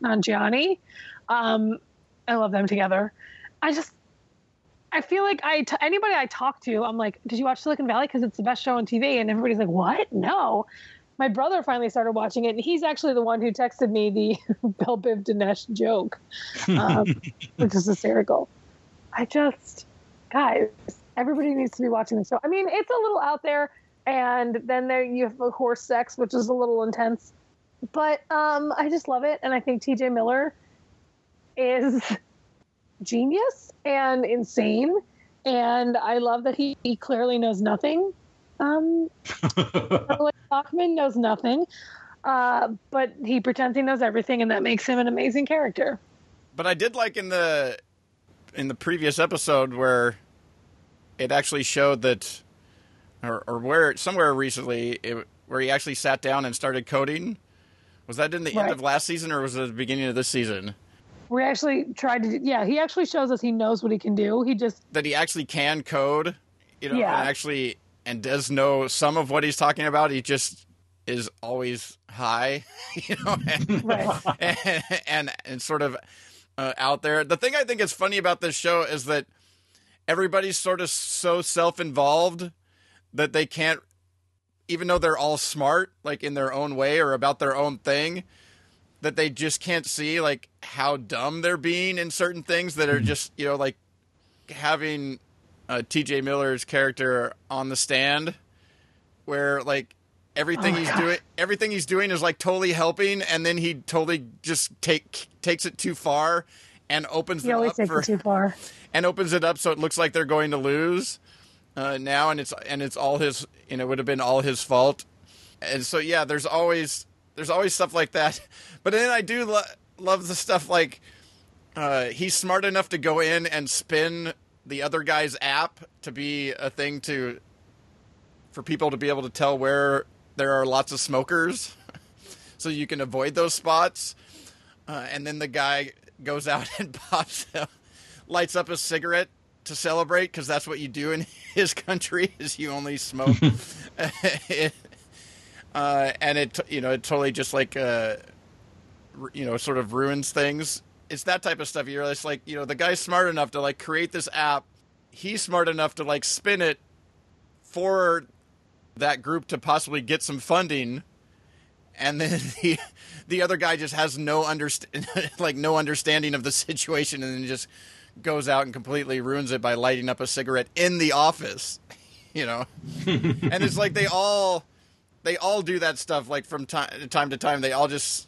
Nanjiani. Um, I love them together. I just I feel like I t- anybody I talk to, I'm like, "Did you watch Silicon Valley? Because it's the best show on TV." And everybody's like, "What? No." My brother finally started watching it, and he's actually the one who texted me the Bell Biv Dinesh joke, um, which is hysterical. I just, guys, everybody needs to be watching this show. I mean, it's a little out there, and then there you have the horse sex, which is a little intense, but um, I just love it, and I think T.J. Miller is genius and insane. And I love that he, he clearly knows nothing. Um, like Bachman knows nothing, uh, but he pretends he knows everything, and that makes him an amazing character. But I did like in the in the previous episode where it actually showed that, or, or where somewhere recently it, where he actually sat down and started coding. Was that in the end of last season or was it the beginning of this season? We actually tried to, yeah, he actually shows us he knows what he can do. He just, That he actually can code, you know, Yeah. and actually and does know some of what he's talking about. He just is always high, you know, and, Right. and, and and sort of uh, out there. The thing I think is funny about this show is that everybody's sort of so self-involved that they can't, even though they're all smart, like in their own way or about their own thing, that they just can't see like how dumb they're being in certain things that are just you know like having uh, T.J. Miller's character on the stand, where like everything Oh he's doing, everything he's doing is like totally helping, and then he totally just take takes it too far and opens always up takes for it too far. and opens it up so it looks like they're going to lose uh, now, and it's and it's all his, and it would have been all his fault, and so yeah, there's always there's always stuff like that, but then I do lo- love the stuff like uh, he's smart enough to go in and spin the other guy's app to be a thing to for people to be able to tell where there are lots of smokers, so you can avoid those spots. Uh, and then the guy goes out and pops, lights up a cigarette to celebrate because that's what you do in his country is you only smoke. uh, and it you know it totally just like uh, you know sort of ruins things. It's that type of stuff. You're just like you know the guy's smart enough to like create this app. He's smart enough to like spin it for that group to possibly get some funding and then the the other guy just has no underst- like no understanding of the situation and then just goes out and completely ruins it by lighting up a cigarette in the office you know? And it's like they all they all do that stuff like from time time to time. They all just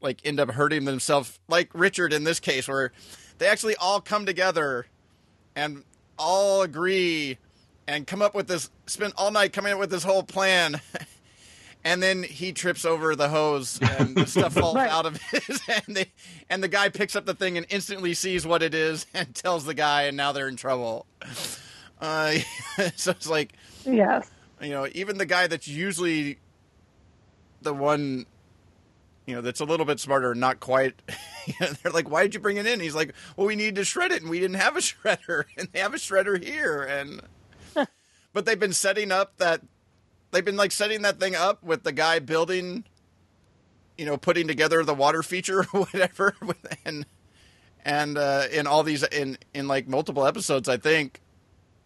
like end up hurting themselves like Richard in this case where they actually all come together and all agree and come up with this spend all night coming up with this whole plan and then he trips over the hose and the stuff falls Right. out of his and they and the guy picks up the thing and instantly sees what it is and tells the guy and now they're in trouble uh, so it's like Yes. you know even the guy that's usually the one you know that's a little bit smarter not quite they're like why did you bring it in he's like well we need to shred it and we didn't have a shredder and they have a shredder here and but they've been setting up that they've been like setting that thing up with the guy building you know putting together the water feature or whatever and and uh in all these in in like multiple episodes i think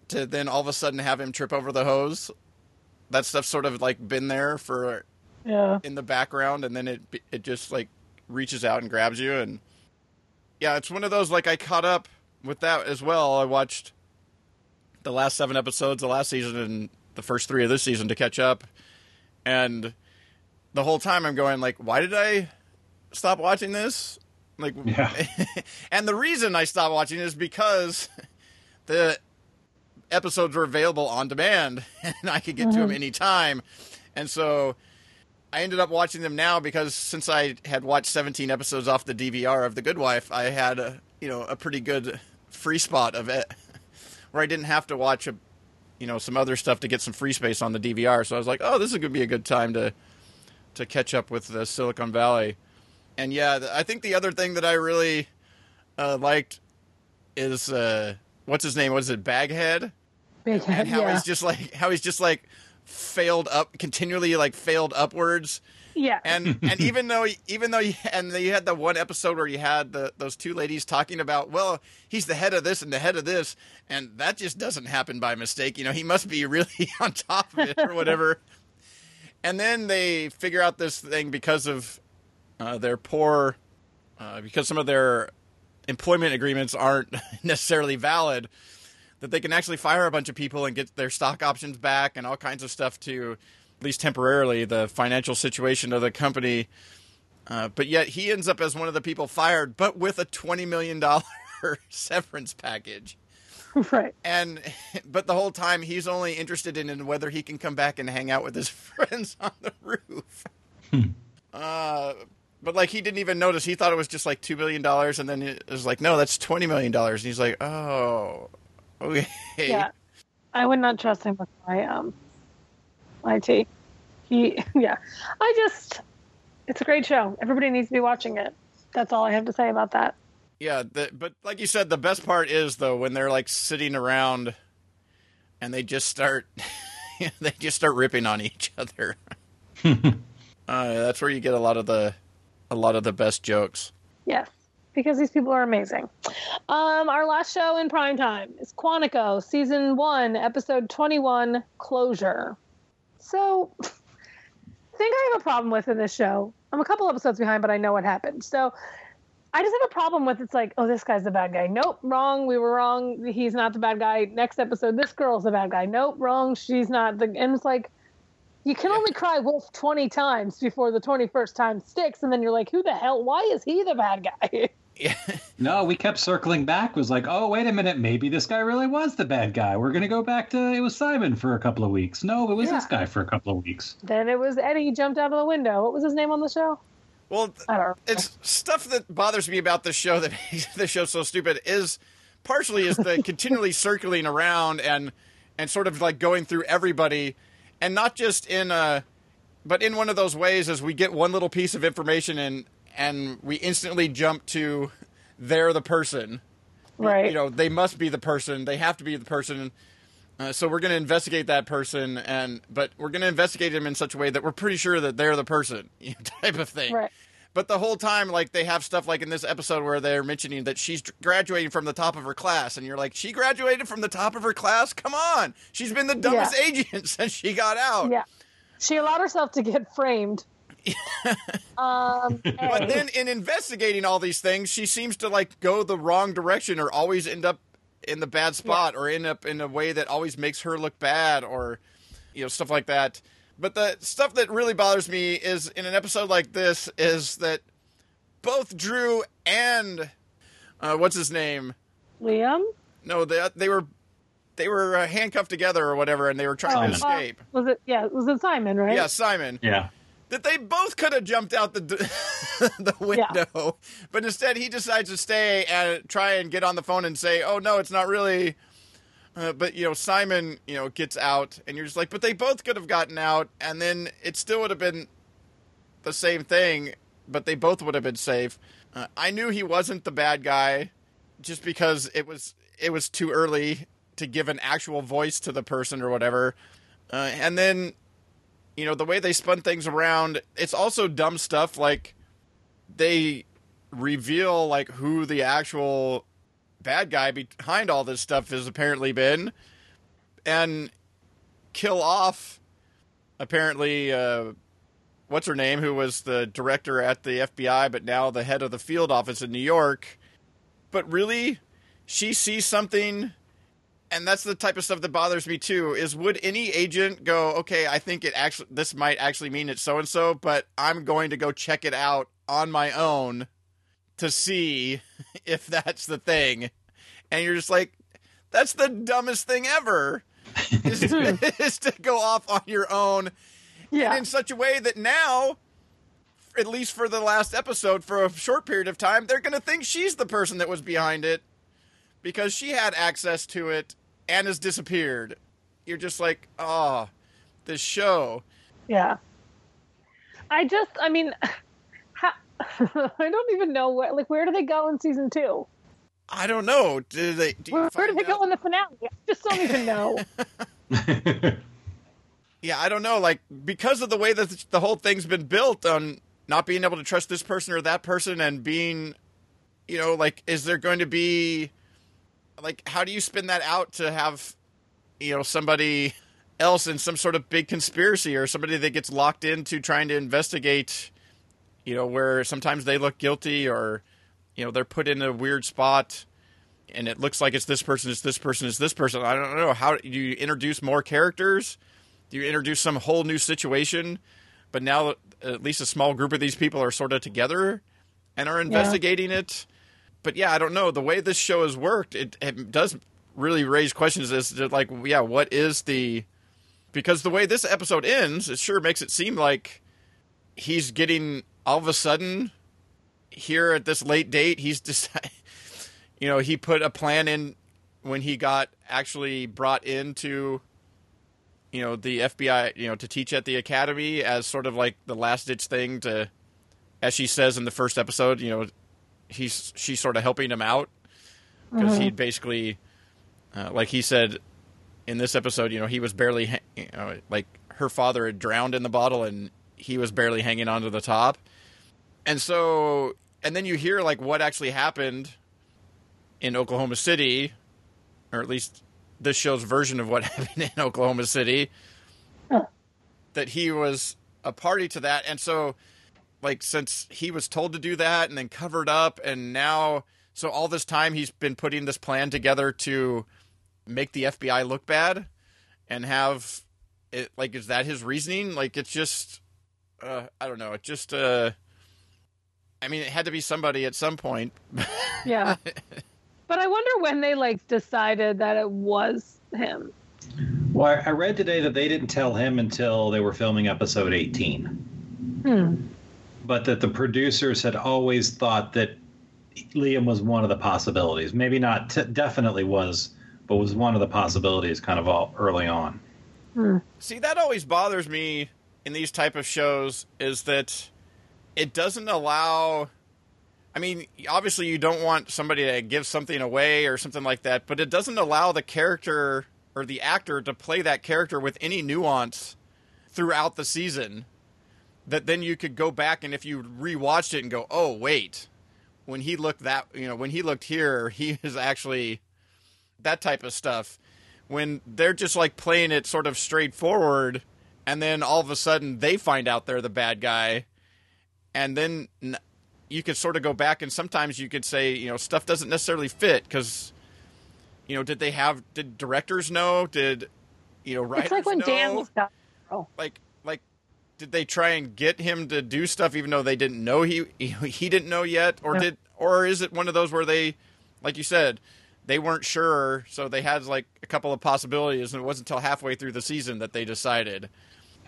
to then all of a sudden have him trip over the hose that stuff's sort of like been there for Yeah. in the background and then it it just like reaches out and grabs you and yeah it's one of those like i caught up with that as well i watched the last seven episodes of last season and the first three of this season to catch up. And the whole time i'm going like why did i stop watching this? Like Yeah. and the reason i stopped watching is because the episodes were available on demand and i could get to them mm-hmm. anytime. And so I ended up watching them now because since I had watched 17 episodes off the DVR of The Good Wife, I had a you know a pretty good free spot of it where I didn't have to watch a you know some other stuff to get some free space on the DVR. So I was like, oh, this is going to be a good time to to catch up with the Silicon Valley. And yeah, I think the other thing that I really uh, liked is uh, what's his name? What is it? Baghead Big head. and how yeah. he's just like how he's just like failed up continually like failed upwards yeah. and and even though even though you, and you had the one episode where you had the those two ladies talking about well he's the head of this and the head of this and that just doesn't happen by mistake you know he must be really on top of it or whatever and then they figure out this thing because of uh, their poor uh, because some of their employment agreements aren't necessarily valid that they can actually fire a bunch of people and get their stock options back and all kinds of stuff to at least temporarily the financial situation of the company. Uh, but yet he ends up as one of the people fired but with a $20 million severance package. Right. and but the whole time he's only interested in, in whether he can come back and hang out with his friends on the roof. Uh, but like he didn't even notice. He thought it was just like $2 million and then it was like no that's $20 million and he's like oh okay. Yeah. I would not trust him with my um IT. He yeah. I just it's a great show. Everybody needs to be watching it. That's all I have to say about that. Yeah, the, but like you said, the best part is though when they're like sitting around and they just start they just start ripping on each other. uh, that's where you get a lot of the a lot of the best jokes. Yes. Because these people are amazing. Um, our last show in prime time is Quantico, season one, episode twenty-one, closure. So, I think I have a problem with in this show. I'm a couple episodes behind, but I know what happened. So, I just have a problem with it's like, oh, this guy's the bad guy. Nope, wrong. We were wrong. He's not the bad guy. Next episode, this girl's the bad guy. Nope, wrong. She's not the. And it's like, you can only cry wolf 20 times before the 21st time sticks. And then you're like, who the hell? Why is he the bad guy? Yeah, No, we kept circling back. Was like, oh, wait a minute, maybe this guy really was the bad guy. We're gonna go back to it was Simon for a couple of weeks. No, it was this guy for a couple of weeks. then it was Eddie jumped out of the window. What was his name on the show? well, I don't know. it's stuff that bothers me about this show that makes the show so stupid is partially is the continually circling around and and sort of like going through everybody and not just in a but in one of those ways as we get one little piece of information and and we instantly jump to they're the person Right. You know, they must be the person. They have to be the person. Uh, so we're going to investigate that person, and but we're going to investigate them in such a way that we're pretty sure that they're the person, you know, type of thing. Right. But the whole time, like they have stuff like in this episode where they're mentioning that she's graduating from the top of her class, and you're like, she graduated from the top of her class? Come on, she's been the dumbest Yeah. agent since she got out. Yeah. She allowed herself to get framed. Um, But then in investigating all these things, she seems to like go the wrong direction or always end up in the bad spot or end up in a way that always makes her look bad or you know stuff like that. But the stuff that really bothers me is in an episode like this is that both Drew and uh, what's his name? Liam? No, they they were they were uh, handcuffed together or whatever, and they were trying to Simon. escape. Was it? Yeah, was it Simon? Right? Yeah, Simon. Yeah. That they both could have jumped out the the window, but instead he decides to stay and try and get on the phone and say, "Oh no, it's not really." Uh, but you know, Simon, you know, gets out, and you're just like, but they both could have gotten out, and then it still would have been the same thing, but they both would have been safe. Uh, I knew he wasn't the bad guy, just because it was it was too early to give an actual voice to the person or whatever. Uh, and then you know the way they spun things around it's also dumb stuff like they reveal like who the actual bad guy behind all this stuff has apparently been and kill off apparently uh what's her name who was the director at the FBI but now the head of the field office in New York. But really she sees something and that's the type of stuff that bothers me too is would any agent go okay i think it actually this might actually mean it's so and so but i'm going to go check it out on my own to see if that's the thing and you're just like that's the dumbest thing ever is, is to go off on your own Yeah. in such a way that now at least for the last episode for a short period of time they're going to think she's the person that was behind it because she had access to it and has disappeared you're just like ah, oh this show Yeah. I just, I mean, how, I don't even know where, like, where do they go in season two? i don't know do they do Where, where do find they go in the finale? I just don't even know. yeah i don't know like because of the way that the whole thing's been built on not being able to trust this person or that person and being you know like is there going to be like how do you spin that out to have you know somebody else in some sort of big conspiracy or somebody that gets locked into trying to investigate you know where sometimes they look guilty or you know they're put in a weird spot and it looks like it's this person it's this person it's this person. I don't know. How do you introduce more characters? Do you introduce some whole new situation? But now at least a small group of these people are sort of together and are investigating it but yeah i don't know. The way this show has worked it, it does really raise questions as to like yeah what is the because the way this episode ends it sure makes it seem like he's getting all of a sudden here at this late date he's decided you know he put a plan in when he got actually brought into you know the FBI you know to teach at the academy as sort of like the last ditch thing to as she says in the first episode you know he's she's sort of helping him out. Because he'd basically uh, like he said in this episode you know he was barely ha- you know, like her father had drowned in the bottle and he was barely hanging on to the top. And so and then you hear like what actually happened in Oklahoma City or at least this show's version of what happened in Oklahoma City Huh. that he was a party to that. And so like since he was told to do that and then covered up and now so all this time he's been putting this plan together to make the FBI look bad and have it like is that his reasoning like it's just uh I don't know it just uh I mean it had to be somebody at some point Yeah. but I wonder when they, like, decided that it was him. well, I- I read today that they didn't tell him until they were filming episode 18, Hmm. But that the producers had always thought that Liam was one of the possibilities. Maybe not, t- definitely was, but was one of the possibilities kind of all early on. Hmm. See, that always bothers me in these type of shows is that it doesn't allow I mean, obviously you don't want somebody to give something away or something like that, but it doesn't allow the character or the actor to play that character with any nuance throughout the season. That then you could go back and if you rewatched it and go, "Oh, wait. When he looked that, you know, when he looked here, he is actually that type of stuff." When they're just like playing it sort of straightforward and then all of a sudden they find out they're the bad guy and then you could sort of go back and sometimes you could say you know stuff doesn't necessarily fit because you know did they have did directors know did you know writers It's like when know? Dan was got. Oh, like like did they try and get him to do stuff even though they didn't know he he didn't know yet or Yeah. did or is it one of those where they like you said they weren't sure so they had like a couple of possibilities and it wasn't until halfway through the season that they decided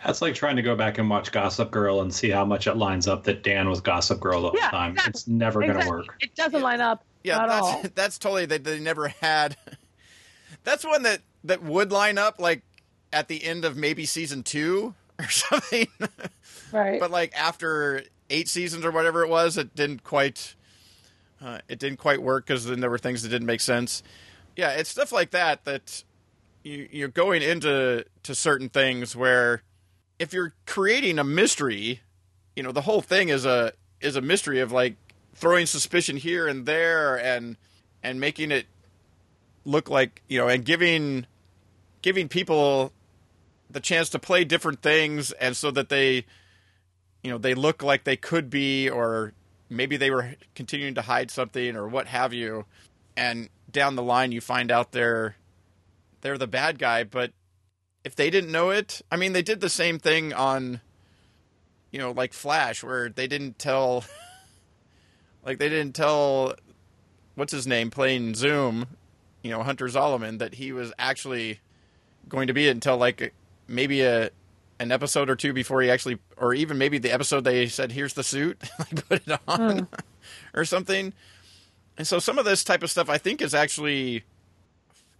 That's like trying to go back and watch Gossip Girl and see how much it lines up that Dan was Gossip Girl the whole Yeah, time. exactly. It's never going to exactly. work. It doesn't line up Yeah, at that's all. that's totally they they never had. That's one that that would line up like at the end of maybe season two or something, Right. but like after eight seasons or whatever it was, it didn't quite. Uh, it didn't quite work because then there were things that didn't make sense. Yeah, it's stuff like that that you, you're going into to certain things where if you're creating a mystery, you know the whole thing is a is a mystery of like throwing suspicion here and there and and making it look like you know and giving giving people the chance to play different things and so that they you know they look like they could be or maybe they were continuing to hide something or what have you. And down the line you find out they're they're the bad guy. But if they didn't know it i mean they did the same thing on you know like flash where they didn't tell like they didn't tell what's his name playing zoom you know hunter zolomon that he was actually going to be it until like maybe a an episode or two before he actually or even maybe the episode they said here's the suit like put it on hmm. or something. And so some of this type of stuff i think is actually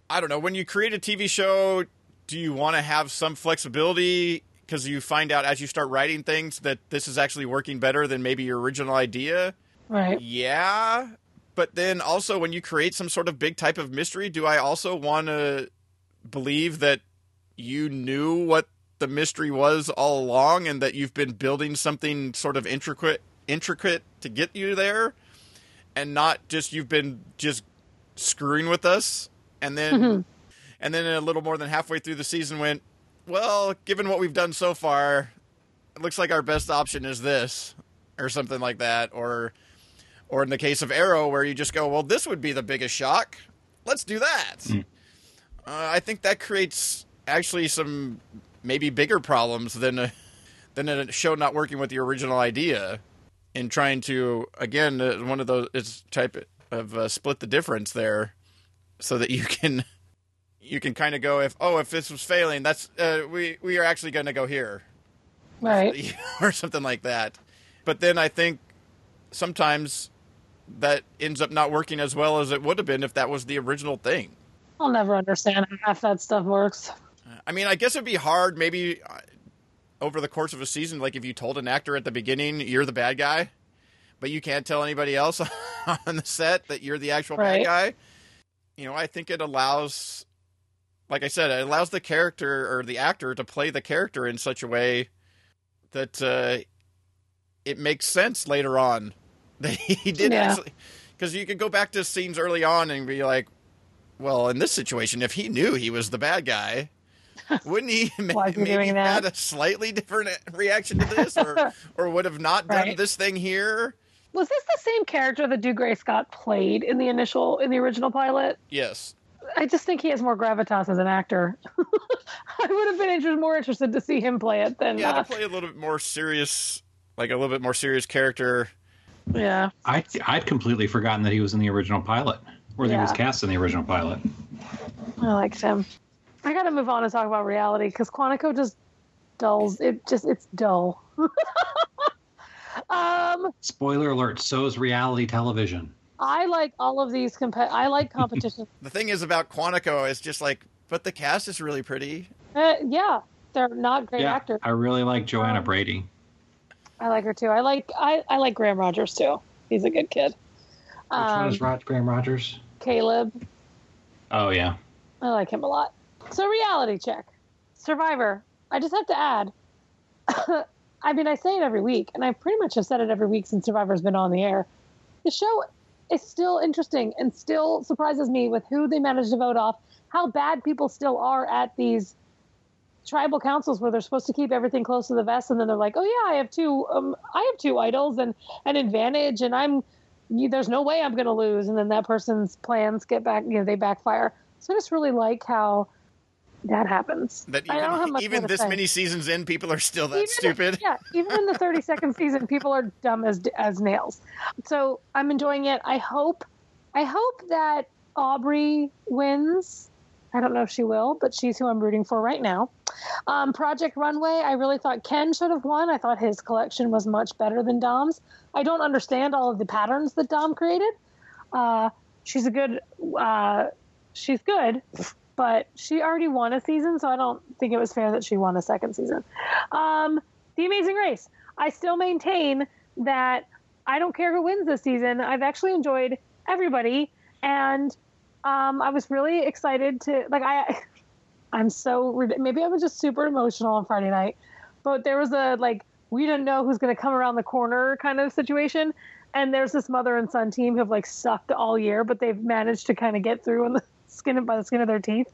i don't know when you create a tv show do you want to have some flexibility? Because you find out as you start writing things that this is actually working better than maybe your original idea. Right. yeah but then also when you create some sort of big type of mystery do i also want to believe that you knew what the mystery was all along and that you've been building something sort of intricate intricate to get you there? And not just you've been just screwing with us? And then and then a little more than halfway through the season went well given what we've done so far it looks like our best option is this or something like that. Or or in the case of arrow where you just go well this would be the biggest shock. Let's do that. Uh, i think that creates actually some maybe bigger problems than a, than a show not working with the original idea and trying to again uh, one of those it's type of uh, split the difference there so that you can you can kind of go if oh if this was failing that's uh, we we are actually going to go here Right. or something like that but then i think sometimes that ends up not working as well as it would have been if that was the original thing I'll never understand how half that stuff works. I mean, I guess it'd be hard maybe uh, over the course of a season, like if you told an actor at the beginning you're the bad guy, but you can't tell anybody else on the set that you're the actual Right. bad guy. You know, I think it allows, like I said, it allows the character or the actor to play the character in such a way that uh, it makes sense later on that he did Yeah. actually. Because you could go back to scenes early on and be like, well, in this situation, if he knew he was the bad guy, wouldn't he ma- Why is he maybe doing that? had a slightly different reaction to this, or or would have not done Right. this thing here? Was this the same character that Dougray Scott played in the initial in the original pilot? Yes. I just think he has more gravitas as an actor. I would have been interested, more interested to see him play it than Yeah, uh, to play a little bit more serious, like a little bit more serious character. yeah. I I'd completely forgotten that he was in the original pilot, or that he was cast in the original pilot. I liked him. I got to move on and talk about reality because Quantico just dulls. It just it's dull. um, Spoiler alert: so is reality television. I like all of these. Comp- I like competition. The thing is about Quantico is just like, but the cast is really pretty. uh, yeah, they're not great yeah, actors. I really like Johanna Um, Braddy. I like her too. I like I, I like Graham Rogers too. He's a good kid. Which one is Um, Rod, Graham Rogers? Caleb. Oh yeah. I like him a lot. So reality check. Survivor. I just have to add. I mean, I say it every week, and I pretty much have said it every week since Survivor's been on the air. The show is still interesting and still surprises me with who they managed to vote off, how bad people still are at these tribal councils where they're supposed to keep everything close to the vest, and then they're like, "Oh yeah, I have two, um, I have two idols and an advantage, and I'm there's no way I'm going to lose," and then that person's plans get back, you know, they backfire. So I just really like how that happens. That I don't have even, much even this say. many seasons in, people are still that Even- stupid. Yeah, even in the 32nd season, people are dumb as as nails. So I'm enjoying it. I hope, I hope that Aubry wins. I don't know if she will, but she's who I'm rooting for right now. Um, Project Runway, I really thought Ken should have won. I thought his collection was much better than Dom's. I don't understand all of the patterns that Dom created. Uh, she's a good, uh, she's good, but she already won a season, so I don't think it was fair that she won a second season. Um, the Amazing Race. I still maintain that I don't care who wins this season. I've actually enjoyed everybody, and um, I was really excited to like I. I'm so maybe I was just super emotional on Friday night, but there was a like we didn't know who's going to come around the corner kind of situation, and there's this mother and son team who've like sucked all year, but they've managed to kind of get through in the skin by the skin of their teeth.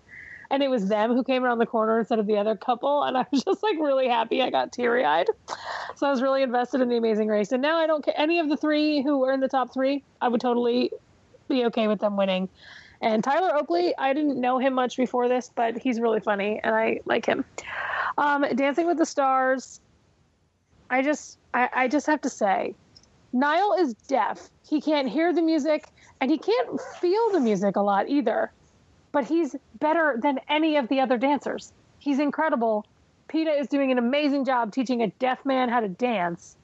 And it was them who came around the corner instead of the other couple. And i was just like really happy i got teary-eyed. So i was really invested in the amazing race. And now i don't care any of the three who were in the top three i would totally be okay with them winning. And tyler oakley i didn't know him much before this but he's really funny and i like him. Um, dancing with the stars i just I, I just have to say Nyle is deaf. He can't hear the music and he can't feel the music a lot either but he's better than any of the other dancers. He's incredible. Peta is doing an amazing job teaching a deaf man how to dance.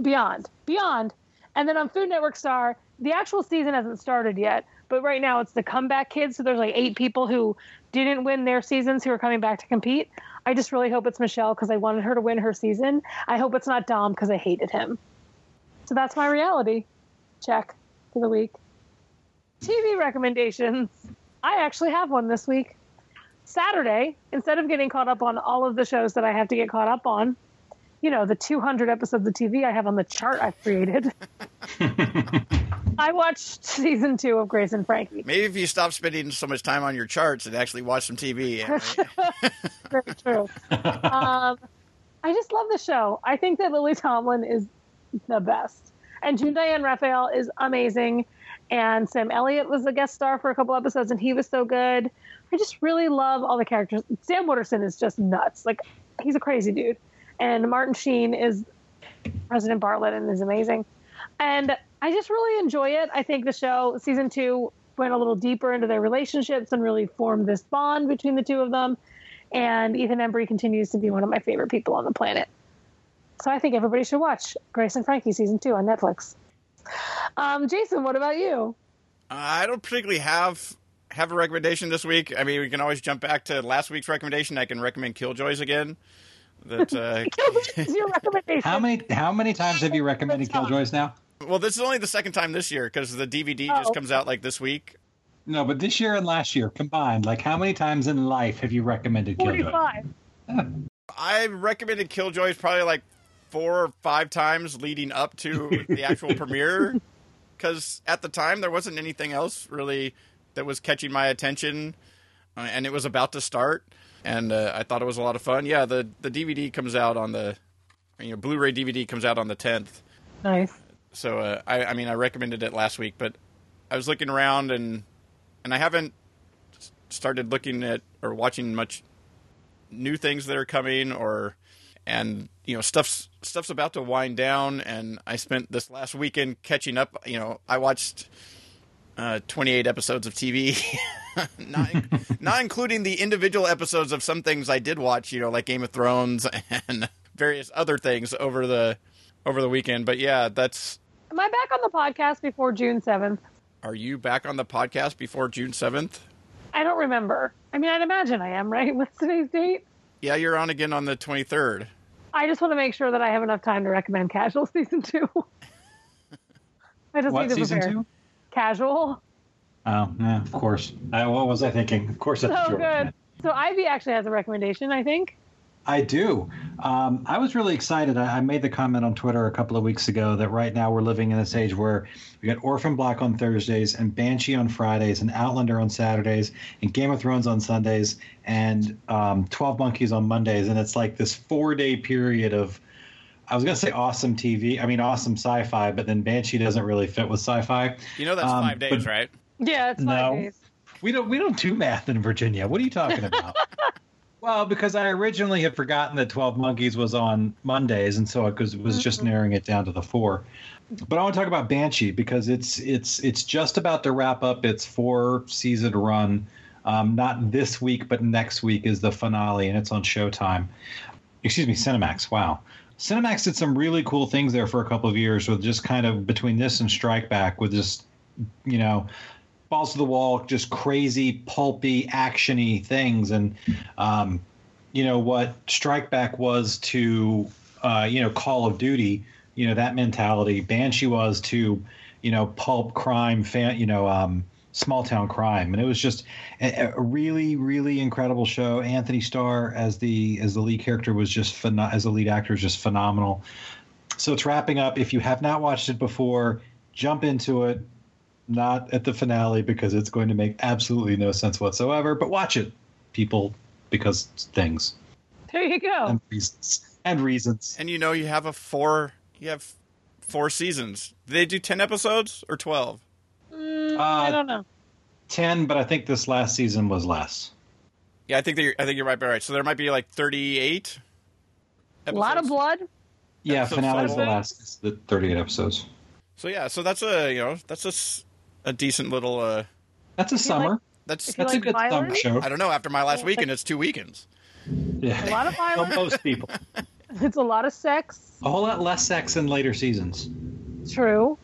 Beyond, beyond. And then on Food Network Star, the actual season hasn't started yet, but right now it's the comeback kids. So there's like eight people who didn't win their seasons who are coming back to compete. I just really hope it's Michelle because I wanted her to win her season. I hope it's not Dom because I hated him. So that's my reality check for the week. TV recommendations. I actually have one this week. Saturday, instead of getting caught up on all of the shows that I have to get caught up on, you know, the 200 episodes of TV I have on the chart I've created, I watched season two of Grace and Frankie. Maybe if you stop spending so much time on your charts and actually watch some TV. right? Very true. um, I just love the show. I think that Lily Tomlin is the best. And June Diane Raphael is amazing. And Sam Elliott was a guest star for a couple episodes, and he was so good. I just really love all the characters. Sam Waterston is just nuts. Like, he's a crazy dude. And Martin Sheen is President Bartlet and is amazing. And I just really enjoy it. I think the show, season two, went a little deeper into their relationships and really formed this bond between the two of them. And Ethan Embry continues to be one of my favorite people on the planet. So I think everybody should watch Grace and Frankie season two on Netflix. Um, Jason, what about you? I don't particularly have have a recommendation this week. I mean, we can always jump back to last week's recommendation. I can recommend Killjoys again. That uh, Killjoys is your recommendation. How many how many times have you recommended Killjoys now? well, this is only the second time this year because the DVD just Oh. comes out like this week. No, but this year and last year combined, like how many times in life have you recommended Killjoys? 45. I recommended Killjoys probably like four or five times leading up to the actual premiere because at the time there wasn't anything else really that was catching my attention, uh, and it was about to start, and uh, I thought it was a lot of fun. Yeah, the the DVD comes out on the, you know, Blu-ray DVD comes out on the tenth. Nice. So uh, I, I mean, I recommended it last week, but I was looking around and and I haven't started looking at or watching much new things that are coming or and you know stuff's stuff's about to wind down and I spent this last weekend catching up. You know, I watched uh, 28 episodes of TV, not not including the individual episodes of some things I did watch. You know, like Game of Thrones and various other things over the over the weekend. But yeah, that's Am I back on the podcast before June 7th? Are you back on the podcast before June 7th? I don't remember. I mean, I'd imagine I am, right? What's today's date? Yeah, you're on again on the 23rd. I just want to make sure that I have enough time to recommend Casual Season 2. I just What need to season prepare. two? Casual. Oh, yeah, of course. I, what was I thinking? Of course, that's So Georgia. good. So Ivey actually has a recommendation, I think. I do. Um, I was really excited. I, I made the comment on Twitter a couple of weeks ago that right now we're living in this age where we got Orphan Black on Thursdays and Banshee on Fridays and Outlander on Saturdays and Game of Thrones on Sundays and um, Twelve Monkeys on Mondays, and it's like this four-day period of. I was gonna say awesome TV. I mean awesome sci-fi, but then Banshee doesn't really fit with sci-fi. You know that's Um, five days, but- right? Yeah, it's five No. days. We don't we don't do math in Virginia. What are you talking about? well, because I originally had forgotten that Twelve Monkeys was on Mondays, and so I was, was just narrowing it down to the four. But I want to talk about Banshee because it's it's it's just about to wrap up its four season run. Um, not this week, but next week is the finale, and it's on Showtime. Excuse me, Cinemax. Wow. Cinemax did some really cool things there for a couple of years with just kind of between this and Strike Back with just you know balls to the wall, just crazy, pulpy, actiony things. And, um, you know, what Strike Back was to, uh, you know, Call of Duty, you know, that mentality. Banshee was to, you know, pulp crime, fan, you know, um, small town crime. And it was just a, a really, really incredible show. Anthony Starr as the as the lead character was just pheno- as the lead actor is just phenomenal. So it's wrapping up. If you have not watched it before, jump into it not at the finale because it's going to make absolutely no sense whatsoever. But watch it, people, because things There you go. and reasons and reasons. And you know you have a four. You have four seasons. Did they do ten episodes or twelve? Mm, I Uh, don't know. Ten, but I think this last season was less. Yeah, I think that you're, I think you're right. But right, so there might be like thirty-eight. A lot of blood. Yeah, finale is the five? last, the thirty-eight episodes. So yeah, so that's a you know that's a, s- a decent little. uh That's a summer. That's If you That's a like good summer show. I don't know. After my last weekend, it's two weekends. Yeah. A lot of Well, violence. most people. it's a lot of sex. A whole lot less sex in later seasons. True.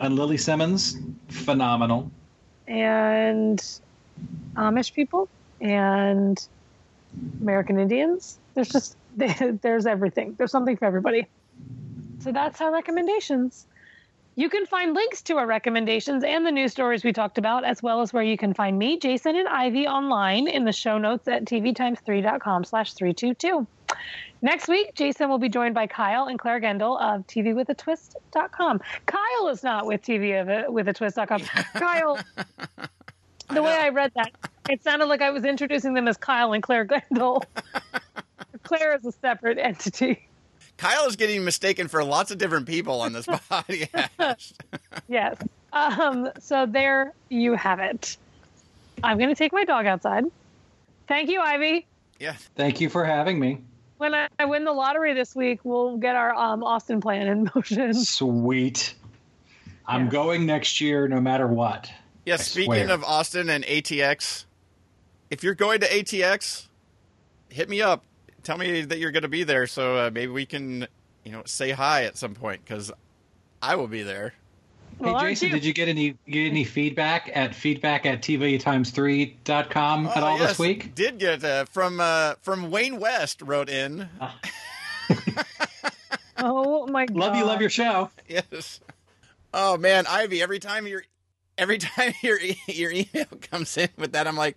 And Lily Simmons, phenomenal. And Amish people and American Indians. There's just there's everything. There's something for everybody. So that's our recommendations. You can find links to our recommendations and the news stories we talked about, as well as where you can find me, Jason, and Ivey online in the show notes at tvtimes3.com slash 322. Next week, Jason will be joined by Kyle and Claire Gendel of TVWithATwist.com. Kyle is not with TV with a twist.com. Kyle, the way I read that, it sounded like I was introducing them as Kyle and Claire Gendel. Claire is a separate entity. Kyle is getting mistaken for lots of different people on this podcast. Yes. Um, so there you have it. I'm going to take my dog outside. Thank you, Ivey. yeah, Thank you for having me. When I, I win the lottery this week, we'll get our um, Austin plan in motion. Sweet. I'm Yes. going next year no matter what. yeah. I Speaking swear. of Austin and ATX, if you're going to ATX, hit me up. Tell me that you're going to be there, so uh, maybe we can, you know, say hi at some point because I will be there. Well, hey Jason, you? did you get any get any feedback at feedback at tvtimes3.com at Oh, all yes, this week? Did get uh, from uh, from Wayne West wrote in. Oh my god! Love you, love your show. Yes. Oh man, Ivey. Every time your every time your e- your email comes in with that, I'm like,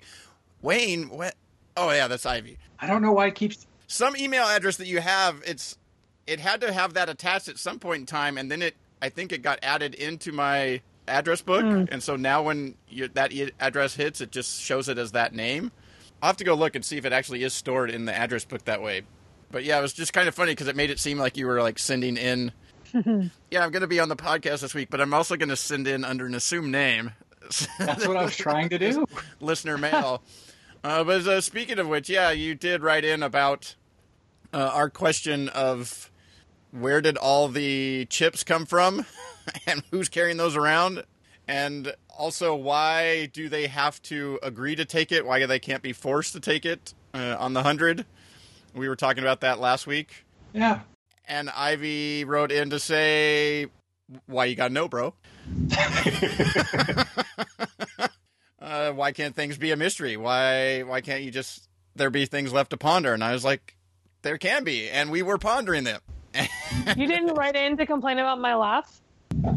Wayne. What? Oh yeah, that's Ivey. I don't know why it keeps Some email address that you have, it's it had to have that attached at some point in time, and then it I think it got added into my address book, and so now when you, that e- address hits, it just shows it as that name. I'll have to go look and see if it actually is stored in the address book that way. But yeah, it was just kind of funny because it made it seem like you were like sending in. yeah, I'm going to be on the podcast this week, but I'm also going to send in under an assumed name. That's what I was trying to do. listener mail. uh, but uh, speaking of which, yeah, you did write in about uh, our question of where did all the chips come from and who's carrying those around, and also why do they have to agree to take it? Why they can't be forced to take it uh, on the hundred? We were talking about that last week, Yeah. and Ivey wrote in to say, "Why you got no, bro." uh, why can't things be a mystery? Why why can't you just there be things left to ponder? And I was like, there can be, and we were pondering them. You didn't write in to complain about my laugh.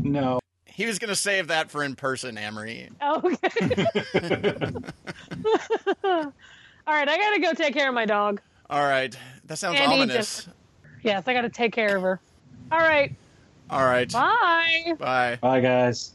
No. He was going to save that for in person, Amrie. Okay. All right, I gotta go take care of my dog. All right. That sounds And ominous. Yes, I gotta take care of her. All right, All right. bye. Bye. Bye, guys.